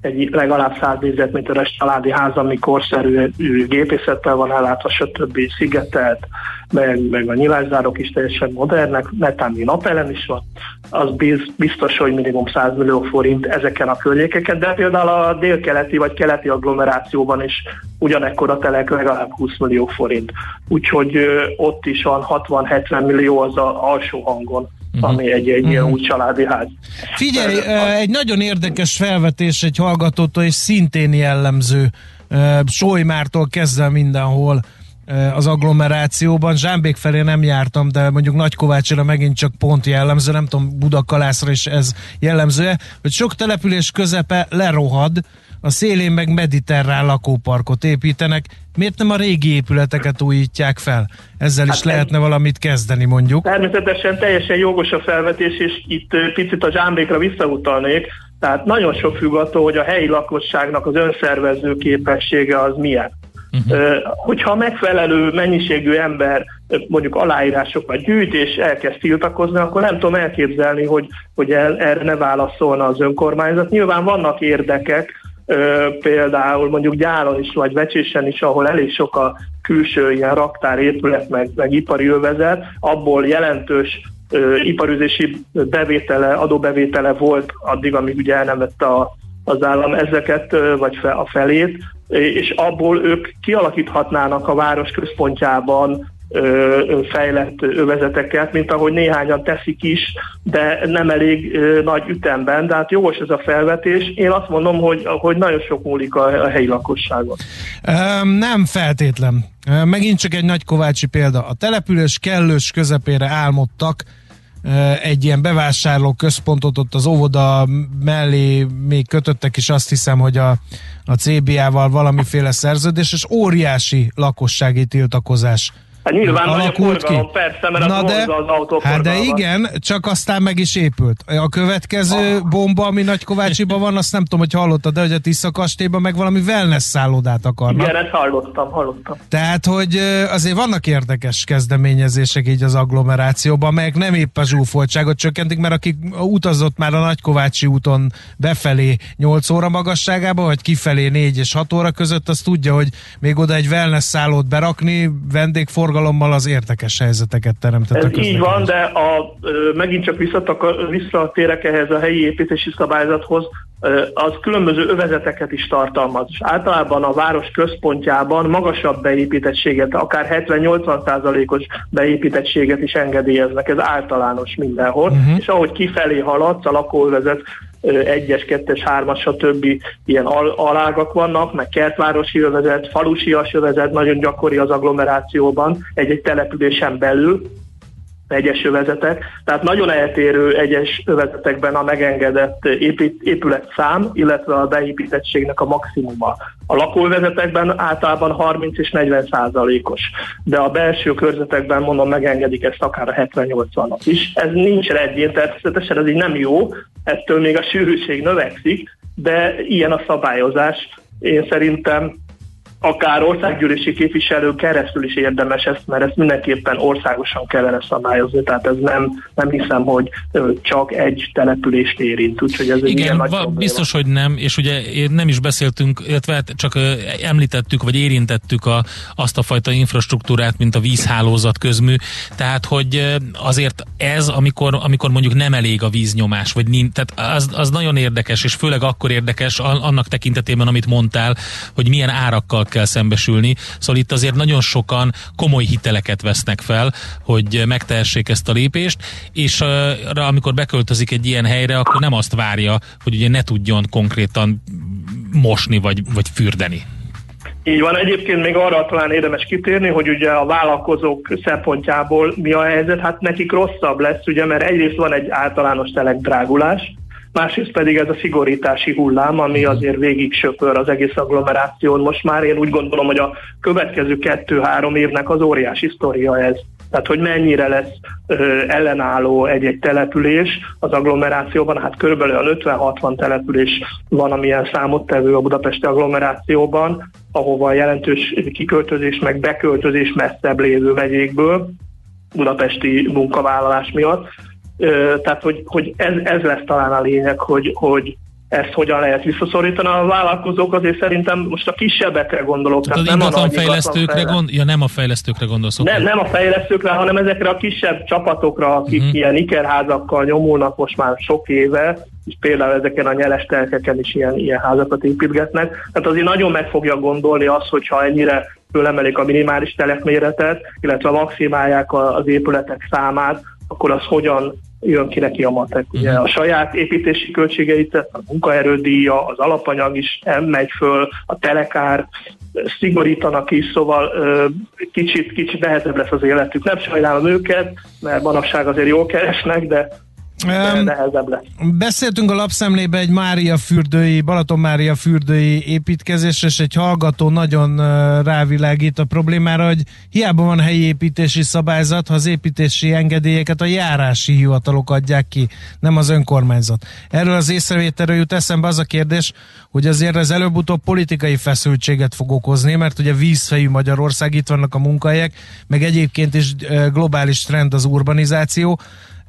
egy legalább 100 négyzetméteres családi ház, ami korszerű gépészettel van ellátva, stb. szigetelt, meg, meg a nyilászárok is teljesen modernek, netán mi napellen is van, az biztos, hogy minimum 100 millió forint ezeken a környékeken, de például a délkeleti vagy keleti agglomerációban is ugyanekkor a telek legalább 20 millió forint. Úgyhogy ott is van 60-70 millió az a alsó hangon uh-huh. ami egy, egy uh-huh. ilyen új családi ház. Figyelj, uh, egy nagyon érdekes felvetés egy hallgatótól, és szintén jellemző Solymártól kezdve mindenhol az agglomerációban. Zsámbék felé nem jártam, de mondjuk Nagykovácsira megint csak pont jellemző, nem tudom, Budakalászra is ez jellemző, hogy sok település közepe lerohad, a szélén meg mediterrán lakóparkot építenek, miért nem a régi épületeket újítják fel? Ezzel is hát lehetne ez, valamit kezdeni mondjuk. Természetesen teljesen jogos a felvetés, és itt picit a zsámbékra visszautalnék, tehát nagyon sok függ attól, hogy a helyi lakosságnak az önszervező képessége az milyen. Uh-huh. Hogyha megfelelő mennyiségű ember mondjuk aláírások vagy gyűjtés elkezd tiltakozni, akkor nem tudom elképzelni, hogy, hogy el, erre ne válaszolna az önkormányzat. Nyilván vannak érdekek, például mondjuk gyáron is, vagy vecsésen is, ahol elég sok a külső ilyen raktárépület, meg, meg ipari övezet, abból jelentős ö, iparüzési bevétele, adóbevétele volt addig, amíg ugye el nem vette a, az állam ezeket, vagy fe, a felét, és abból ők kialakíthatnának a város központjában fejlett övezeteket, mint ahogy néhányan teszik is, de nem elég nagy ütemben, de hát jogos ez a felvetés. Én azt mondom, hogy, hogy nagyon sok múlik a, a helyi lakosságon. Nem feltétlen. Megint csak egy nagy kovácsi példa. A település kellős közepére álmodtak, egy ilyen bevásárló központot ott az óvoda mellé még kötöttek is azt hiszem, hogy a, a CBA-val valamiféle szerződés, és óriási lakossági tiltakozás Hát nyilván alakult ki. persze, mert Na de, az autó Hát de igen, csak aztán meg is épült. A következő ah. bomba, ami Nagykovácsiban van, azt nem tudom, hogy hallottad, de hogy a Tisza kastélyban meg valami wellness szállodát akarnak. Igen, ezt hallottam, hallottam. Tehát, hogy azért vannak érdekes kezdeményezések így az agglomerációban, amelyek nem épp a zsúfoltságot csökkentik, mert akik utazott már a Nagykovácsi úton befelé 8 óra magasságába, vagy kifelé 4 és 6 óra között, az tudja, hogy még oda egy wellness szállót berakni, vendégfor forgalommal az érdekes helyzeteket teremtett. Ez így van, de a, megint csak visszatérek ehhez a helyi építési szabályzathoz, az különböző övezeteket is tartalmaz. És általában a város központjában magasabb beépítettséget, akár 70-80%-os beépítettséget is engedélyeznek. Ez általános mindenhol. Uh-huh. És ahogy kifelé haladsz, a lakóövezet egyes, kettes, hármas, stb. ilyen al- alágak vannak, meg kertvárosi övezet, falusias övezet, nagyon gyakori az agglomerációban, egy-egy településen belül, egyes övezetek, tehát nagyon eltérő egyes övezetekben a megengedett épít, épületszám, illetve a beépítettségnek a maximuma. A lakóvezetekben általában 30 és 40 százalékos, de a belső körzetekben mondom megengedik ezt akár a 70-80-at is. Ez nincs rendjén, természetesen ez így nem jó, ettől még a sűrűség növekszik, de ilyen a szabályozás. Én szerintem akár országgyűlési képviselő keresztül is érdemes ezt, mert ezt mindenképpen országosan kellene szabályozni, tehát ez nem, nem hiszem, hogy csak egy települést érint, úgyhogy ez Igen, egy ilyen nagy va- biztos, hogy nem, és ugye nem is beszéltünk, illetve hát csak említettük, vagy érintettük a, azt a fajta infrastruktúrát, mint a vízhálózat közmű, tehát hogy azért ez, amikor, amikor mondjuk nem elég a víznyomás, vagy nincs, tehát az, az nagyon érdekes, és főleg akkor érdekes annak tekintetében, amit mondtál, hogy milyen árakkal kell szembesülni. Szóval itt azért nagyon sokan komoly hiteleket vesznek fel, hogy megtehessék ezt a lépést, és uh, amikor beköltözik egy ilyen helyre, akkor nem azt várja, hogy ugye ne tudjon konkrétan mosni vagy, vagy fürdeni. Így van, egyébként még arra talán érdemes kitérni, hogy ugye a vállalkozók szempontjából mi a helyzet, hát nekik rosszabb lesz, ugye, mert egyrészt van egy általános telekdrágulás, másrészt pedig ez a szigorítási hullám, ami azért végig söpör az egész agglomeráción. Most már én úgy gondolom, hogy a következő kettő-három évnek az óriási sztoria ez. Tehát, hogy mennyire lesz ö, ellenálló egy-egy település az agglomerációban, hát körülbelül a 50-60 település van, amilyen számot tevő a budapesti agglomerációban, ahova jelentős kiköltözés meg beköltözés messzebb lévő megyékből, budapesti munkavállalás miatt tehát, hogy, hogy ez, ez lesz talán a lényeg, hogy, hogy ezt hogyan lehet visszaszorítani. A vállalkozók azért szerintem most a kisebbekre gondolok. Tehát, az fejlesztőkre gond, ja nem a fejlesztőkre gondolsz. nem, nem a fejlesztőkre, hanem ezekre a kisebb csapatokra, akik uh-huh. ilyen ikerházakkal nyomulnak most már sok éve, és például ezeken a nyeles telkeken is ilyen, ilyen házakat építgetnek. Tehát azért nagyon meg fogja gondolni azt, hogyha ennyire fölemelik a minimális telepméretet, illetve maximálják az épületek számát, akkor az hogyan jön ki neki a matek. Ugye a saját építési költségeit, a munkaerődíja, az alapanyag is megy föl, a telekár, szigorítanak is, szóval kicsit, kicsit nehezebb lesz az életük. Nem sajnálom őket, mert manapság azért jól keresnek, de, nehezebb lesz. Beszéltünk a lapszemlébe egy Mária fürdői, Balaton Mária fürdői építkezésre, és egy hallgató nagyon rávilágít a problémára, hogy hiába van helyi építési szabályzat, ha az építési engedélyeket a járási hivatalok adják ki, nem az önkormányzat. Erről az észrevételről jut eszembe az a kérdés, hogy azért ez előbb-utóbb politikai feszültséget fog okozni, mert ugye vízfejű Magyarország, itt vannak a munkahelyek, meg egyébként is globális trend az urbanizáció,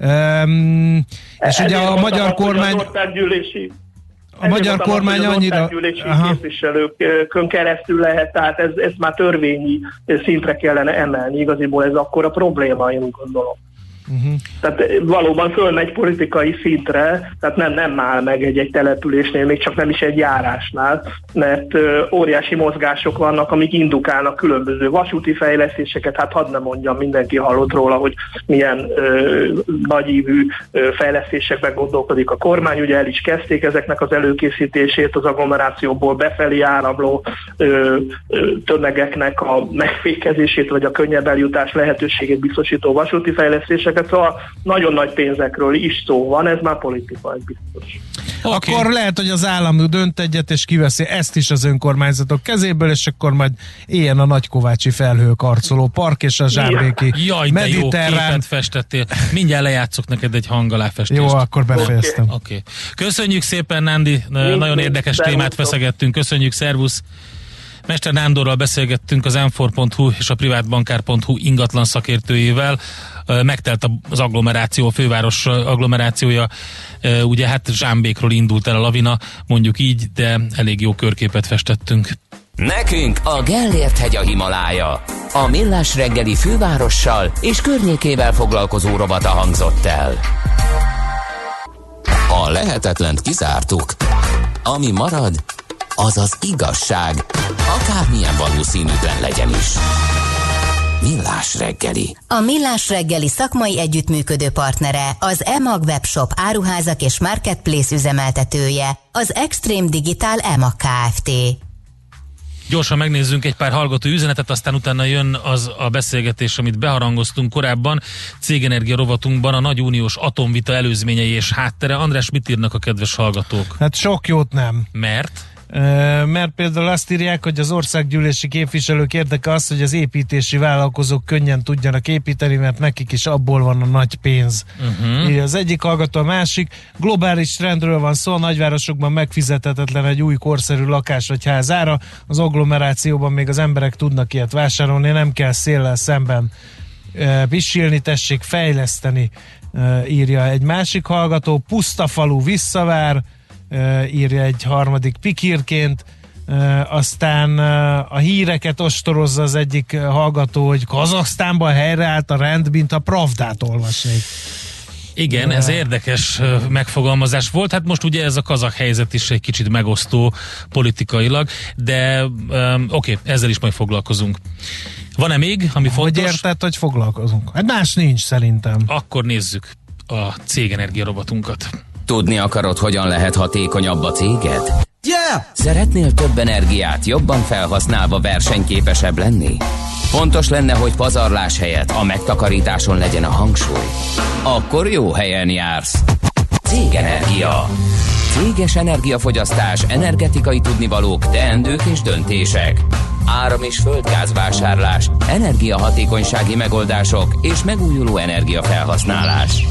Um, és ugye Ezért a mondtam magyar azt, kormány... Az országgyűlési A magyar mondtam kormány annyira- Az országgyűlési Aha. képviselőkön keresztül lehet, tehát ez, ez már törvényi szintre kellene emelni. Igaziból ez akkor a probléma, én úgy gondolom. Uh-huh. Tehát valóban fölmegy politikai szintre, tehát nem, nem áll meg egy-egy településnél, még csak nem is egy járásnál, mert ö, óriási mozgások vannak, amik indukálnak különböző vasúti fejlesztéseket, hát hadd nem mondjam, mindenki hallott róla, hogy milyen ö, nagyívű ö, fejlesztésekben gondolkodik a kormány, ugye el is kezdték ezeknek az előkészítését, az agglomerációból befelé áramló ö, ö, tömegeknek a megfékezését, vagy a könnyebb eljutás lehetőségét biztosító vasúti fejlesztéseket, szóval nagyon nagy pénzekről is szó van, ez már politika, ez biztos. Oké. Akkor lehet, hogy az állam dönt egyet, és kiveszi ezt is az önkormányzatok kezéből, és akkor majd éljen a Nagykovácsi felhőkarcoló park és a zsámbéki Jaj, de jó képet festettél. Mindjárt lejátszok neked egy hangaláfestést. Jó, akkor befejeztem. Oké. Okay. Köszönjük szépen, Nándi. Nagyon érdekes szervusztok. témát feszegettünk. Köszönjük, szervusz. Mester Nándorral beszélgettünk az m és a privátbankár.hu ingatlan szakértőjével. Megtelt az agglomeráció, a főváros agglomerációja. Ugye hát Zsámbékról indult el a lavina, mondjuk így, de elég jó körképet festettünk. Nekünk a Gellért hegy a Himalája. A millás reggeli fővárossal és környékével foglalkozó rovata hangzott el. A lehetetlent kizártuk. Ami marad, az az igazság, akármilyen valószínűtlen legyen is. Millás reggeli. A Millás reggeli szakmai együttműködő partnere, az EMAG webshop áruházak és marketplace üzemeltetője, az Extreme Digital EMAG Kft. Gyorsan megnézzünk egy pár hallgató üzenetet, aztán utána jön az a beszélgetés, amit beharangoztunk korábban. Cégenergia rovatunkban a nagy uniós atomvita előzményei és háttere. András, mit írnak a kedves hallgatók? Hát sok jót nem. Mert? Mert például azt írják, hogy az országgyűlési képviselők érdeke az, hogy az építési vállalkozók könnyen tudjanak építeni, mert nekik is abból van a nagy pénz. Uh-huh. Az egyik hallgató, a másik. Globális trendről van szó, a nagyvárosokban megfizethetetlen egy új korszerű lakás vagy ház ára, az agglomerációban még az emberek tudnak ilyet vásárolni, nem kell széllel szemben pisilni, tessék fejleszteni, írja egy másik hallgató. Puszta falu visszavár, írja egy harmadik pikírként. Aztán a híreket ostorozza az egyik hallgató, hogy Kazaksztánban helyreállt a rend, mint a Pravdát olvasnék. Igen, ez érdekes megfogalmazás volt. Hát most ugye ez a kazak helyzet is egy kicsit megosztó politikailag, de um, oké, okay, ezzel is majd foglalkozunk. Van-e még, ami Hogy fontos? érted, hogy foglalkozunk? Hát más nincs szerintem. Akkor nézzük a cégenergia robotunkat. Tudni akarod, hogyan lehet hatékonyabb a céged? Yeah! Szeretnél több energiát jobban felhasználva versenyképesebb lenni? Fontos lenne, hogy pazarlás helyett a megtakarításon legyen a hangsúly. Akkor jó helyen jársz. Cégenergia. Céges energiafogyasztás, energetikai tudnivalók, teendők és döntések. Áram- és földgázvásárlás, energiahatékonysági megoldások és megújuló energiafelhasználás.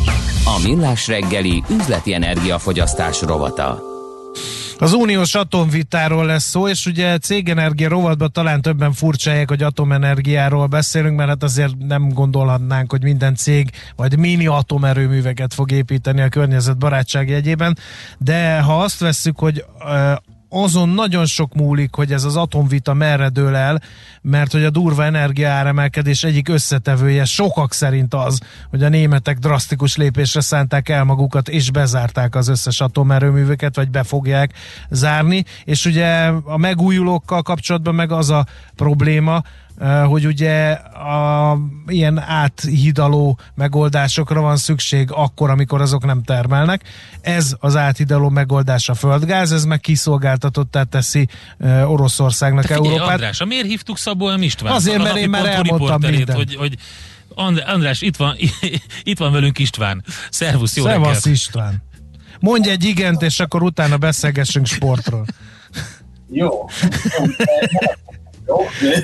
A Millás reggeli üzleti energiafogyasztás rovata. Az uniós atomvitáról lesz szó, és ugye cégenergia rovatban talán többen furcsálják, hogy atomenergiáról beszélünk, mert hát azért nem gondolhatnánk, hogy minden cég vagy mini atomerőműveket fog építeni a környezet barátság jegyében, de ha azt vesszük, hogy azon nagyon sok múlik, hogy ez az atomvita merre dől el, mert hogy a durva energiaáremelkedés egyik összetevője sokak szerint az, hogy a németek drasztikus lépésre szánták el magukat, és bezárták az összes atomerőműveket, vagy be fogják zárni, és ugye a megújulókkal kapcsolatban meg az a probléma, hogy ugye a ilyen áthidaló megoldásokra van szükség akkor, amikor azok nem termelnek. Ez az áthidaló megoldás a földgáz, ez meg kiszolgáltatottá teszi Oroszországnak Te figyelj, Európát. András, miért hívtuk Szabó M. István? Azért, mert én már elmondtam mindent. hogy, hogy And- András, itt van, itt van velünk István. Szervusz, jó Szevasz reggelt. István. Mondj egy igent, és akkor utána beszélgessünk sportról. Jó.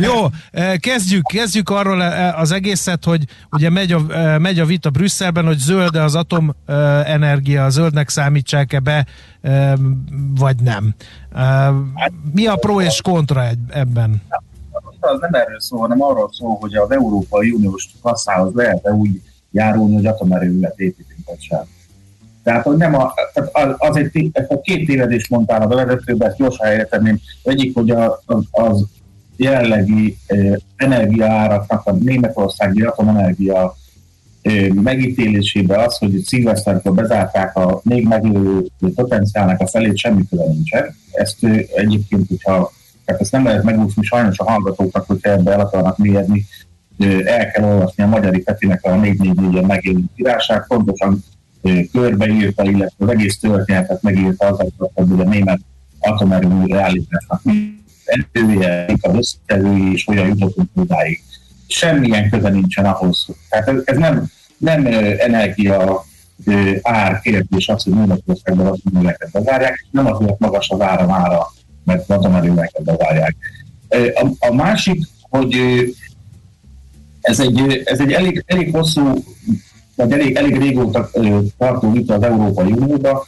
Jó. Eh, kezdjük, kezdjük arról eh, az egészet, hogy ugye megy a, eh, megy a vita Brüsszelben, hogy zöld az atomenergia, zöldnek számítsák-e be, vagy nem. Mi a pro és kontra ebben? Az nem erről szól, hanem arról szól, hogy az Európai Uniós kasszához lehet-e úgy járulni, hogy atomerőművet építünk, vagy sem. Tehát, hogy nem a, az, az egy, a két tévedést mondtál a bevezetőben, ezt gyorsan helyre tenném. Egyik, hogy a, az, az jelenlegi energiaáraknak a németországi atomenergia megítélésébe az, hogy szilveszterkor bezárták a még meglévő potenciálnak a felét, semmi köze nincsen. Ezt egyébként, hogyha tehát ezt nem lehet megúszni sajnos a hallgatóknak, hogyha ebbe el akarnak mélyedni, el kell olvasni a Magyari Petinek a 444-en megjelent írását, pontosan körbeírta, illetve az egész történetet megírta kapcsolatban, hogy a német atomerőmű realitásnak erője, az összetevői, és hogyan jutottunk odáig. Semmilyen köze nincsen ahhoz. Tehát ez, ez nem, nem energia ár kérdés az, hogy Németországban az műveket bezárják, nem azért magas az ára mára, mert atomerőműveket bezárják. A, a másik, hogy ez egy, ez egy elég, elég hosszú, vagy elég, elég régóta tartó vita az Európai Unióban.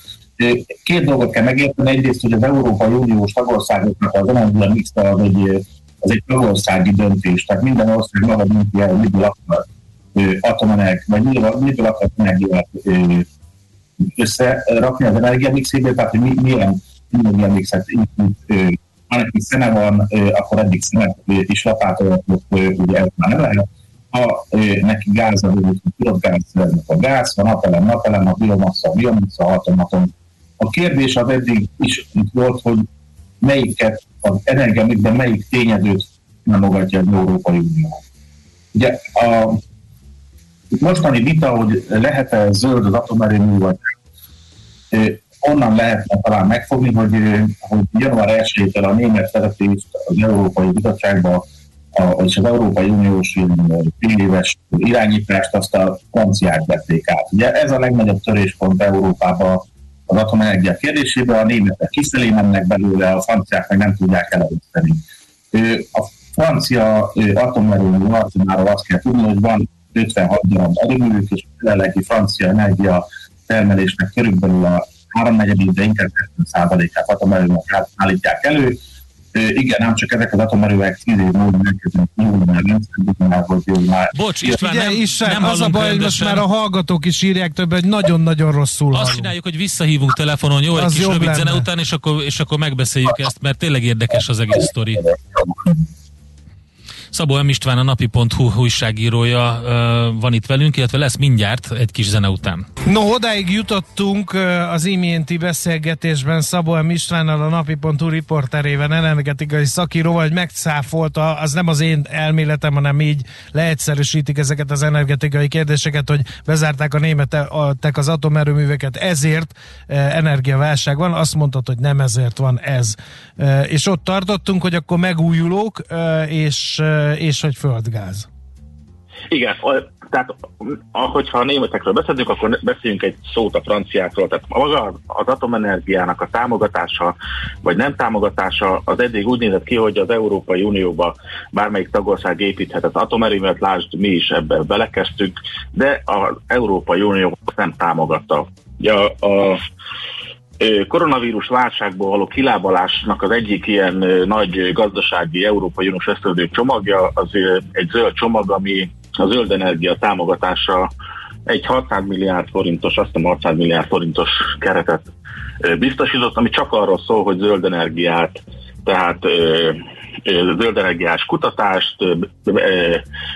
Két dolgot kell megérteni. Egyrészt, hogy az Európai Uniós tagországoknak az energia mix az egy, az egy tagországi döntés. Tehát minden ország maga dönti el, miből akar atomenerg, vagy miből, akar energiát összerakni az energiamixébe, tehát hogy mi, milyen energiamixet neki szene van, akkor eddig szenet ö, is lapátolhatott, ö, ugye ez már nem lehet. Ha neki gáz, akkor tudod gáz a gáz, ha napelem, napelem, a biomassa, biomassa, atomatom. A kérdés az eddig is itt volt, hogy melyiket, az energiamixben melyik tényezőt támogatja az Európai Unió. Ugye a mostani vita, hogy lehet-e zöld az atomerőmű, vagy onnan lehetne talán megfogni, hogy, hogy január 1-től a német vezetést az Európai Bizottságba, a, vagyis az Európai Uniós éves irányítást azt a franciák vették át. Ugye ez a legnagyobb töréspont Európában az atomenergia kérdésében, a németek kifelé mennek belőle, a franciák meg nem tudják elerőszteni. A francia atomerőmű arzenáról azt kell tudni, hogy van 56 darab erőművük, és a jelenlegi francia energia termelésnek körülbelül a háromnegyedét, de inkább 70%-át atomerőműek állítják elő. Igen, nem csak ezek az atomerőek 10 év múlva megkezdünk nyúlni, mert rendszerűen, hogy már Bocs, István, Ugye nem, István, nem az a baj, hogy most már a hallgatók is írják többet, hogy nagyon-nagyon rosszul Azt hallunk. csináljuk, hogy visszahívunk telefonon, jó, egy Az kis jobb rövid zene lenne. után, és akkor, és akkor megbeszéljük ezt, mert tényleg érdekes az egész sztori. Szabó M. István, a napi.hu újságírója van itt velünk, illetve lesz mindjárt egy kis zene után. No, odáig jutottunk az iménti beszélgetésben Szabó M. Istvánnal, a napi.hu riporterével, energetikai szakíróval, hogy megcáfolta, az nem az én elméletem, hanem így leegyszerűsítik ezeket az energetikai kérdéseket, hogy bezárták a németek az atomerőműveket, ezért energiaválság van. Azt mondtad, hogy nem ezért van ez. És ott tartottunk, hogy akkor megújulók, és, és hogy földgáz. Igen, tehát ahogyha a németekről beszélünk, akkor beszéljünk egy szót a franciákról. Tehát maga az atomenergiának a támogatása, vagy nem támogatása, az eddig úgy nézett ki, hogy az Európai Unióba bármelyik tagország építhetett atomerőművet, lásd, mi is ebbe belekezdtünk, de az Európai Unió nem támogatta. Ja, a, koronavírus válságból való kilábalásnak az egyik ilyen nagy gazdasági Európai Uniós eszköző csomagja az egy zöld csomag, ami a zöld energia támogatása egy 600 milliárd forintos, azt hiszem 600 milliárd forintos keretet biztosított, ami csak arról szól, hogy zöld energiát, tehát zöld energiás kutatást,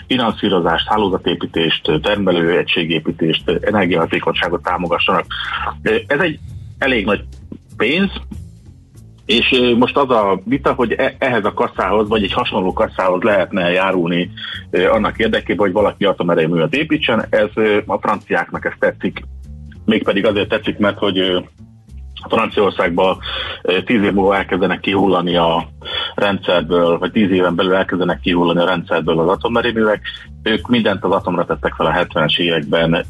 finanszírozást, hálózatépítést, termelőegységépítést, energiahatékonyságot támogassanak. Ez egy elég nagy pénz, és most az a vita, hogy e, ehhez a kasszához, vagy egy hasonló kasszához lehetne járulni annak érdekében, hogy valaki atomerőművet építsen. Ez a franciáknak ez tetszik. Mégpedig azért tetszik, mert hogy Franciaországban tíz év múlva elkezdenek kihullani a rendszerből, vagy tíz éven belül elkezdenek kihullani a rendszerből az atomerőművek. Ők mindent az atomra tettek fel a 70-es években.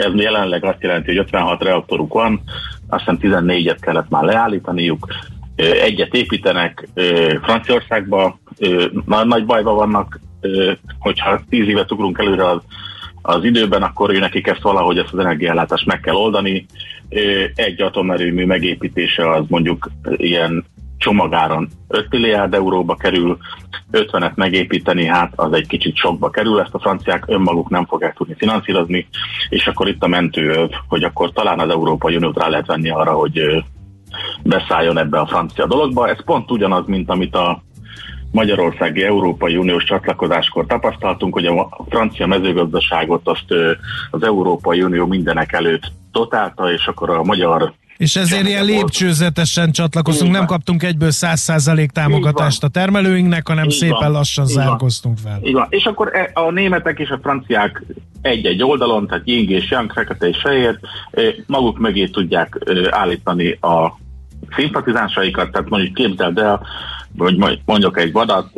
Ez jelenleg azt jelenti, hogy 56 reaktoruk van, azt hiszem 14-et kellett már leállítaniuk, egyet építenek Franciaországba, nagy bajban vannak, hogyha tíz évet ugrunk előre az, az időben, akkor ő nekik ezt valahogy ezt az energiállátást meg kell oldani. Egy atomerőmű megépítése az mondjuk ilyen csomagáron 5 milliárd euróba kerül, 50-et megépíteni, hát az egy kicsit sokba kerül, ezt a franciák önmaguk nem fogják tudni finanszírozni, és akkor itt a mentőöv, hogy akkor talán az Európai Uniót rá lehet venni arra, hogy beszálljon ebbe a francia dologba. Ez pont ugyanaz, mint amit a Magyarországi Európai Uniós csatlakozáskor tapasztaltunk, hogy a francia mezőgazdaságot azt az Európai Unió mindenek előtt totálta, és akkor a magyar és ezért ilyen lépcsőzetesen csatlakoztunk, nem kaptunk egyből száz százalék támogatást a termelőinknek, hanem Így szépen van. lassan Így zárkoztunk fel. Így van. És akkor e- a németek és a franciák egy-egy oldalon, tehát Ying és Yang, fekete és fehér, maguk mögé tudják állítani a szimpatizánsaikat, tehát mondjuk képzeld el, hogy mondjuk egy vadat,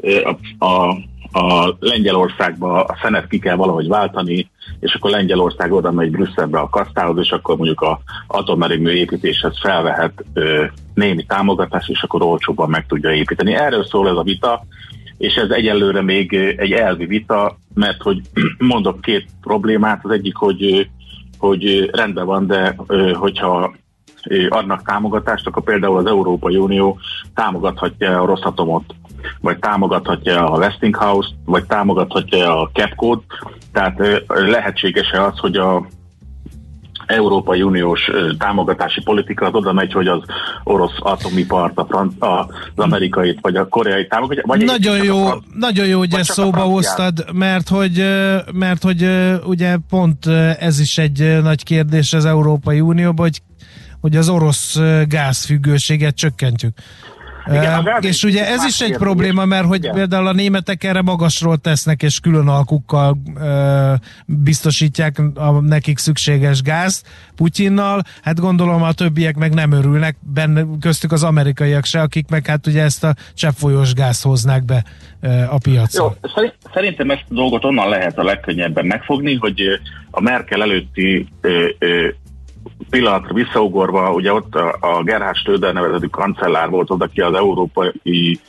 a, a a Lengyelországba a szenet ki kell valahogy váltani, és akkor Lengyelország oda megy Brüsszelbe a kasztához, és akkor mondjuk a atomerőmű építéshez felvehet ö, némi támogatást, és akkor olcsóban meg tudja építeni. Erről szól ez a vita, és ez egyelőre még egy elvi vita, mert hogy mondok két problémát, az egyik, hogy, hogy rendben van, de hogyha adnak támogatást, akkor például az Európai Unió támogathatja a Rosszatomot vagy támogathatja a Westinghouse, vagy támogathatja a Capcode, tehát lehetséges-e az, hogy a Európai Uniós támogatási politika az oda megy, hogy az orosz atomipart, a franc, az amerikai vagy a koreai támogatja. Vagy nagyon jó, a, nagyon jó, hogy ezt szóba hoztad, mert hogy, mert hogy ugye pont ez is egy nagy kérdés az Európai Unióban, hogy, hogy az orosz gázfüggőséget csökkentjük. Igen, és ugye ez is egy kérdés. probléma, mert hogy Igen. például a németek erre magasról tesznek, és külön alkukkal uh, biztosítják a nekik szükséges gázt Putyinnal, hát gondolom a többiek meg nem örülnek, benne, köztük az amerikaiak se, akik meg hát ugye ezt a cseppfolyós gáz hoznák be uh, a piacra. Jó, szerintem ezt a dolgot onnan lehet a legkönnyebben megfogni, hogy a Merkel előtti pillanatra visszaugorva, ugye ott a, a Gerhard Stöder nevezetű kancellár volt az, aki az európai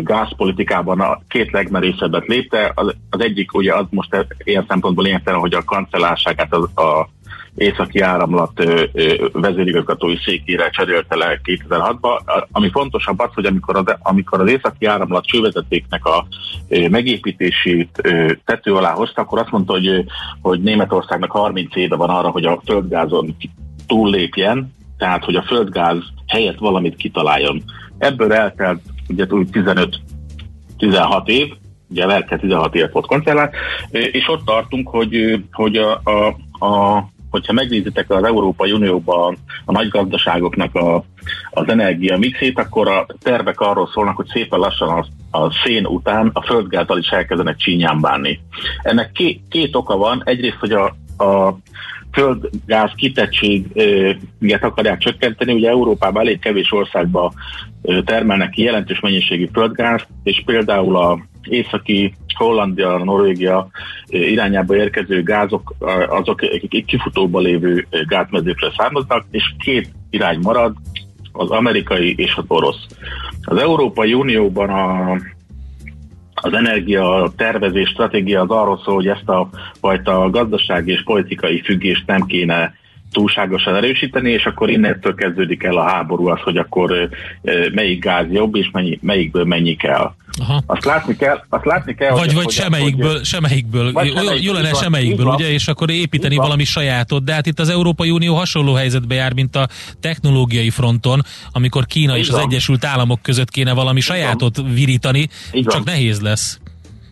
gázpolitikában a két legmerészebbet lépte. Az, az egyik ugye az most ilyen szempontból lényegtelen, hogy a kancellárságát az, a északi áramlat vezérigazgatói székére cserélte le 2006-ban. Ami fontosabb az, hogy amikor az, amikor az északi áramlat csővezetéknek a megépítését tető alá hozta, akkor azt mondta, hogy, hogy Németországnak 30 éve van arra, hogy a földgázon túllépjen, tehát hogy a földgáz helyett valamit kitaláljon. Ebből eltelt ugye úgy 15-16 év, ugye Merkel 16 év volt kancellár, és ott tartunk, hogy, hogy a, a, a hogyha megnézitek az Európai Unióban a nagy gazdaságoknak a, az energia mixét, akkor a tervek arról szólnak, hogy szépen lassan a, a szén után a földgázzal is elkezdenek csínyán bánni. Ennek két, két oka van. Egyrészt, hogy a, a földgáz kitettséget akarják csökkenteni. Ugye Európában elég kevés országban termelnek ki jelentős mennyiségű földgáz, és például a északi Hollandia, Norvégia irányába érkező gázok, azok kifutóba lévő gázmezőkre származnak, és két irány marad, az amerikai és az orosz. Az Európai Unióban a, az energia tervezés stratégia az arról szól, hogy ezt a fajta gazdasági és politikai függést nem kéne túlságosan erősíteni, és akkor innentől kezdődik el a háború az, hogy akkor melyik gáz jobb, és mennyi, melyikből mennyi kell. Aha. Azt látni kell, azt látni kell vagy, hogy, vagy hogy, semmelyikből, hogy, semmelyikből, vagy semmelyikből, jó lenne semmelyikből, ugye, és akkor építeni valami sajátot, de hát itt az Európai Unió hasonló helyzetbe jár, mint a technológiai fronton, amikor Kína és az Egyesült Államok között kéne valami sajátot virítani, csak nehéz lesz.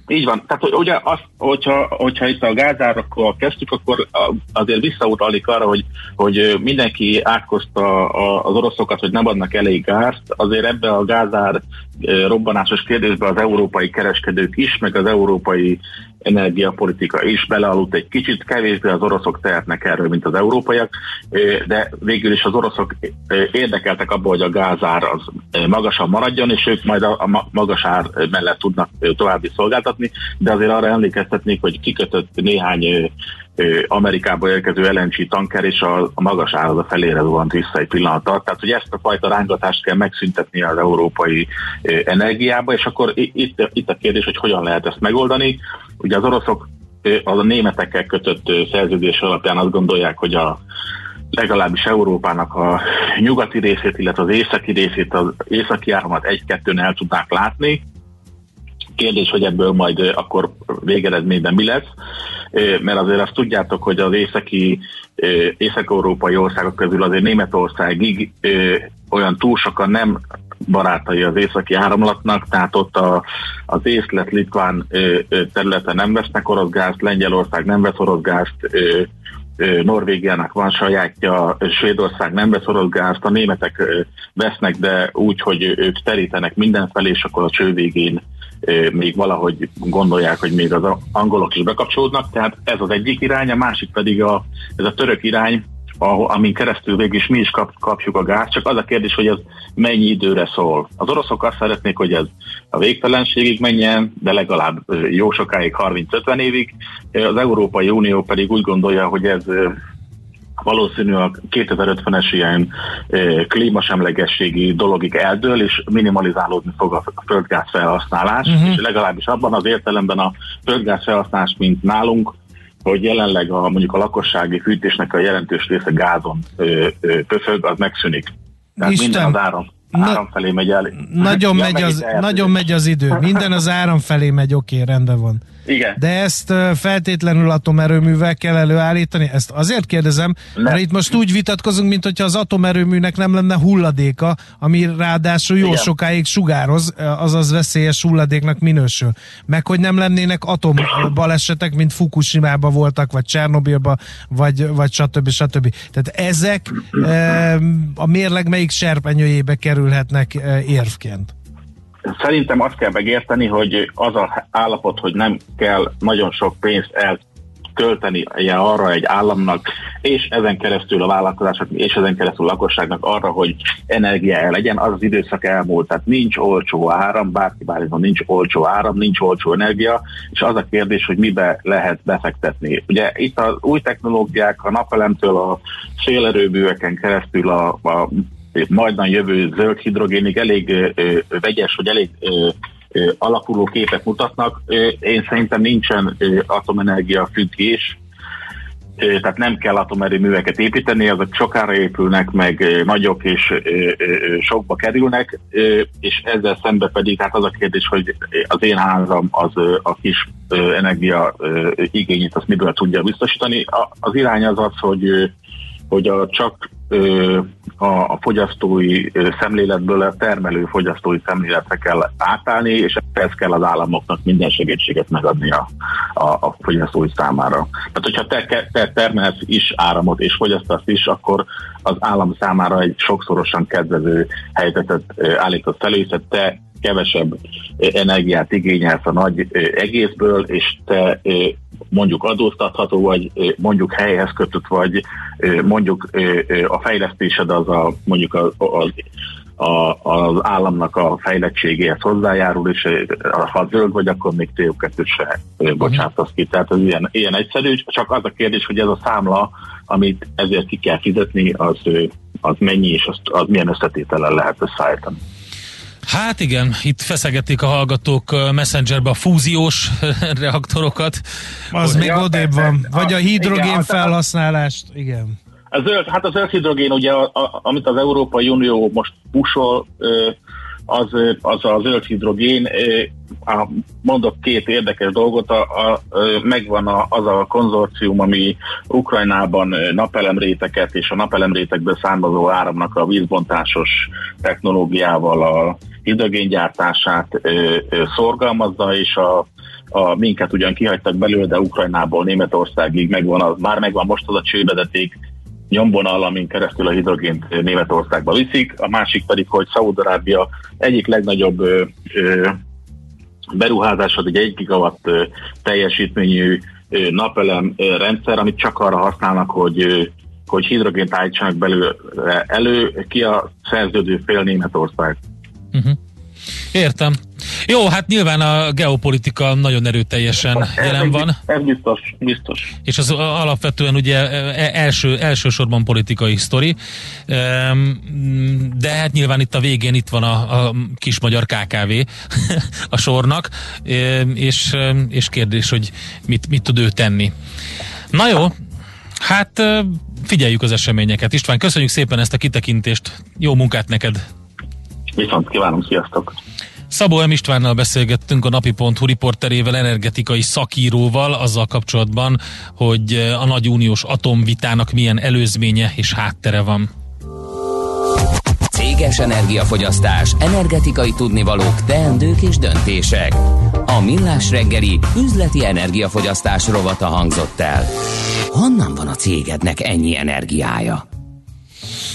Így van. Tehát hogy ugye azt, hogyha, hogyha itt a gázárakkal kezdtük, akkor azért visszautalik arra, hogy, hogy mindenki átkozta az oroszokat, hogy nem adnak elég gázt. Azért ebbe a gázár robbanásos kérdésbe az európai kereskedők is, meg az európai energiapolitika is belealudt egy kicsit, kevésbé az oroszok tehetnek erről, mint az európaiak, de végül is az oroszok érdekeltek abból, hogy a gázár az magasan maradjon, és ők majd a magas ár mellett tudnak további szolgáltatni, de azért arra emlékeztetnék, hogy kikötött néhány Amerikába érkező LNG tanker, és a, a magas áraz a felére zuhant vissza egy pillanatra. Tehát, hogy ezt a fajta rángatást kell megszüntetni az európai energiába, és akkor itt, itt a kérdés, hogy hogyan lehet ezt megoldani. Ugye az oroszok az a németekkel kötött szerződés alapján azt gondolják, hogy a legalábbis Európának a nyugati részét, illetve az északi részét, az északi áramat egy-kettőn el tudnák látni. Kérdés, hogy ebből majd akkor végeredményben mi lesz, mert azért azt tudjátok, hogy az északi, észak-európai országok közül azért Németországig olyan túl sokan nem barátai az északi áramlatnak, tehát ott a, az észlet-litván területen nem vesznek orosz gázt, Lengyelország nem vesz orosz gázt, Norvégiának van sajátja, Svédország nem vesz orosz gázt, a németek vesznek, de úgy, hogy ők terítenek mindenfelé, és akkor a cső végén még valahogy gondolják, hogy még az angolok is bekapcsolódnak, tehát ez az egyik irány, a másik pedig a, ez a török irány, amin keresztül végig is mi is kap, kapjuk a gáz, csak az a kérdés, hogy ez mennyi időre szól. Az oroszok azt szeretnék, hogy ez a végtelenségig menjen, de legalább jó sokáig, 30-50 évig. Az Európai Unió pedig úgy gondolja, hogy ez valószínű a 2050-es ilyen klímasemlegességi dologig eldől, és minimalizálódni fog a földgáz felhasználás, uh-huh. és legalábbis abban az értelemben a földgáz felhasználás, mint nálunk, hogy jelenleg a, mondjuk a lakossági fűtésnek a jelentős része gázon ö, ö, pöfög, az megszűnik. Tehát Isten. minden az áram, áram Na, felé megy el. Nagyon, megy az, nagyon megy az idő. Minden az áram felé megy, oké, okay, rendben van. Igen. De ezt feltétlenül atomerőművel kell előállítani? Ezt azért kérdezem, nem. mert itt most úgy vitatkozunk, mint hogyha az atomerőműnek nem lenne hulladéka, ami ráadásul jó Igen. sokáig sugároz, azaz veszélyes hulladéknak minősül. Meg hogy nem lennének atombalesetek, mint Fukushima-ba voltak, vagy Csernobilba, vagy, vagy stb. stb. Tehát ezek a mérleg melyik serpenyőjébe kerülhetnek érvként? Szerintem azt kell megérteni, hogy az a állapot, hogy nem kell nagyon sok pénzt el költeni arra egy államnak, és ezen keresztül a vállalkozások, és ezen keresztül a lakosságnak arra, hogy energia legyen, az az időszak elmúlt. Tehát nincs olcsó áram, bárki bármilyen nincs olcsó áram, nincs olcsó energia, és az a kérdés, hogy mibe lehet befektetni. Ugye itt az új technológiák, a napelemtől a szélerőbűveken keresztül a, a majdnem jövő zöld hidrogénig elég vegyes, vagy elég alakuló képet mutatnak. Én szerintem nincsen atomenergia függés, tehát nem kell atomerőműveket építeni, azok sokára épülnek, meg nagyok és sokba kerülnek, és ezzel szembe pedig hát az a kérdés, hogy az én házam az a kis energia igényét azt miből tudja biztosítani. Az irány az az, hogy hogy a csak a, a fogyasztói szemléletből a termelő fogyasztói szemléletre kell átállni, és ez kell az államoknak minden segítséget megadni a, a, a fogyasztói számára. Tehát, hogyha te, te termelsz is áramot és fogyasztasz is, akkor az állam számára egy sokszorosan kedvező helyzetet állított elő, hiszen te kevesebb energiát igényelsz a nagy egészből, és te mondjuk adóztatható vagy, mondjuk helyhez kötött vagy, mondjuk a fejlesztésed az a mondjuk az, az a, az államnak a fejlettségéhez hozzájárul, és ha zöld vagy, akkor még CO2 se bocsátasz ki. Tehát ez ilyen, ilyen egyszerű, csak az a kérdés, hogy ez a számla, amit ezért ki kell fizetni, az, az mennyi, és az, az milyen összetételen lehet összeállítani. Hát igen, itt feszegették a hallgatók Messengerbe a fúziós reaktorokat. Az még ja, odébb van. Vagy a hidrogén igen, felhasználást, igen. A zöld, hát a zöld hidrogén, ugye, a, a, amit az Európai Unió most pusol, az, az a zöld hidrogén. A, mondok két érdekes dolgot, a, a, megvan a, az a konzorcium, ami Ukrajnában napelemréteket és a napelemrétekből származó áramnak a vízbontásos technológiával a hidrogéngyártását ö, szorgalmazza, és a a minket ugyan kihagytak belőle, de Ukrajnából Németországig megvan, a, már megvan most az a csővezeték nyomvonal, amin keresztül a hidrogént Németországba viszik, a másik pedig, hogy Szaúd-Arábia egyik legnagyobb ö, ö, beruházás az egy 1 gigawatt teljesítményű napelem rendszer, amit csak arra használnak, hogy hogy hidrogént állítsanak belőle elő, ki a szerződő fél Németország. Uh-huh. Értem. Jó, hát nyilván a geopolitika nagyon erőteljesen Ez jelen van, Ez biztos, biztos. és az alapvetően ugye e- első, elsősorban politikai sztori, de hát nyilván itt a végén itt van a, a kis magyar KKV a sornak, és, és kérdés, hogy mit, mit tud ő tenni. Na jó, hát figyeljük az eseményeket. István, köszönjük szépen ezt a kitekintést. Jó munkát neked! Viszont kívánom, sziasztok! Szabó M. Istvánnal beszélgettünk a napi.hu riporterével, energetikai szakíróval azzal kapcsolatban, hogy a nagy uniós atomvitának milyen előzménye és háttere van. Céges energiafogyasztás, energetikai tudnivalók, teendők és döntések. A Millás reggeli üzleti energiafogyasztás rovata hangzott el. Honnan van a cégednek ennyi energiája?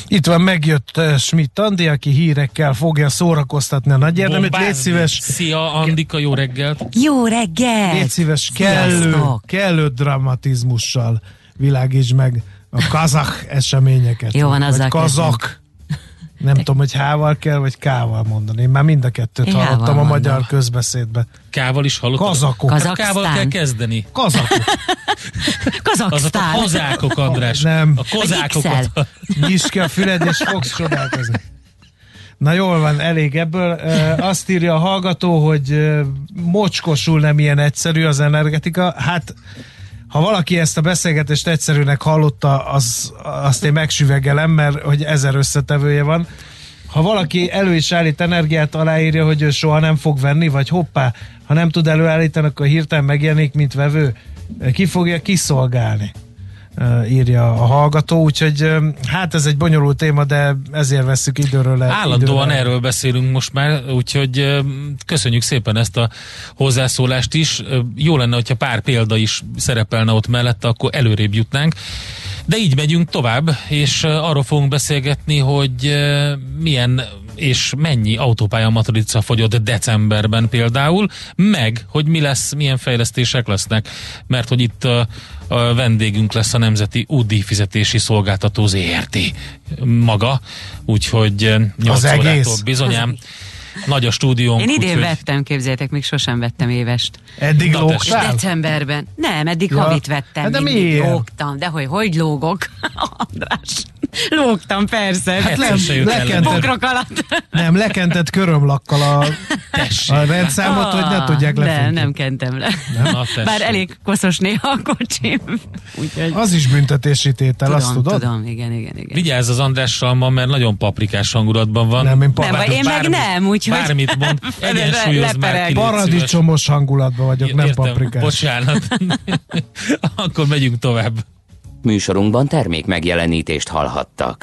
Itt van, megjött uh, Schmidt Andi, aki hírekkel fogja szórakoztatni a nagy érdemét. Légy szíves, Szia, Andika, jó reggelt! Jó reggel! légy szíves kellő, kellő dramatizmussal világíts meg a kazak eseményeket. Jó van, azzal Vagy kazak. Nem tudom, hogy hával kell, vagy kával mondani. Én már mind a kettőt Én hallottam a mondom. magyar közbeszédbe. Kával is hallottad? Kazakok. Hát Kazaksztán. Kával kell kezdeni. Kazakok. Azok a Kazaksztán. kozákok, András. Nem. A kozákokat. Nyisd ki a füled, és fogsz csodálkozni. Na jól van, elég ebből. Azt írja a hallgató, hogy mocskosul nem ilyen egyszerű az energetika. Hát, ha valaki ezt a beszélgetést egyszerűnek hallotta, az, azt én megsüvegelem, mert hogy ezer összetevője van. Ha valaki elő is állít energiát, aláírja, hogy ő soha nem fog venni, vagy hoppá, ha nem tud előállítani, akkor hirtelen megjelenik, mint vevő. Ki fogja kiszolgálni? Írja a hallgató, úgyhogy hát ez egy bonyolult téma, de ezért veszük időről le. Állandóan időre. erről beszélünk most már, úgyhogy köszönjük szépen ezt a hozzászólást is. Jó lenne, hogyha pár példa is szerepelne ott mellette, akkor előrébb jutnánk. De így megyünk tovább, és arról fogunk beszélgetni, hogy milyen és mennyi autópálya matrica fogyott decemberben például, meg, hogy mi lesz, milyen fejlesztések lesznek, mert hogy itt a, vendégünk lesz a Nemzeti Útdíj Fizetési Szolgáltató ZRT maga, úgyhogy 8 Az órától egész? bizonyám nagy a stúdiónk. Én idén úgyhogy- vettem, képzeljétek, még sosem vettem évest. Eddig Na, lógtál? decemberben. Nem, eddig Ja. havit vettem. Hát de miért? Lógtam. De hogy, hogy lógok? András. Lógtam, persze. Hát nem, se jut lekent- ellen. Bokrok alatt. Nem, lekentett körömlakkal a, Tessék. a rendszámot, hogy ne tudják Nem, lefogni. nem kentem le. Na, tessék. Bár elég koszos néha a kocsim. Úgyhogy Az is büntetési tétel, tudom, azt tudod? tudom, igen, igen, igen. Vigyázz az Andrással ma, mert nagyon paprikás hangulatban van. Nem, én Nem, pa- vagy én meg nem, úgyhogy... Bármit mond, egyensúlyozd már ki. paradicsomos hangulatban vagyok, nem Értem, paprikás. bocsánat. Akkor megyünk tovább. Műsorunkban termék megjelenítést hallhattak.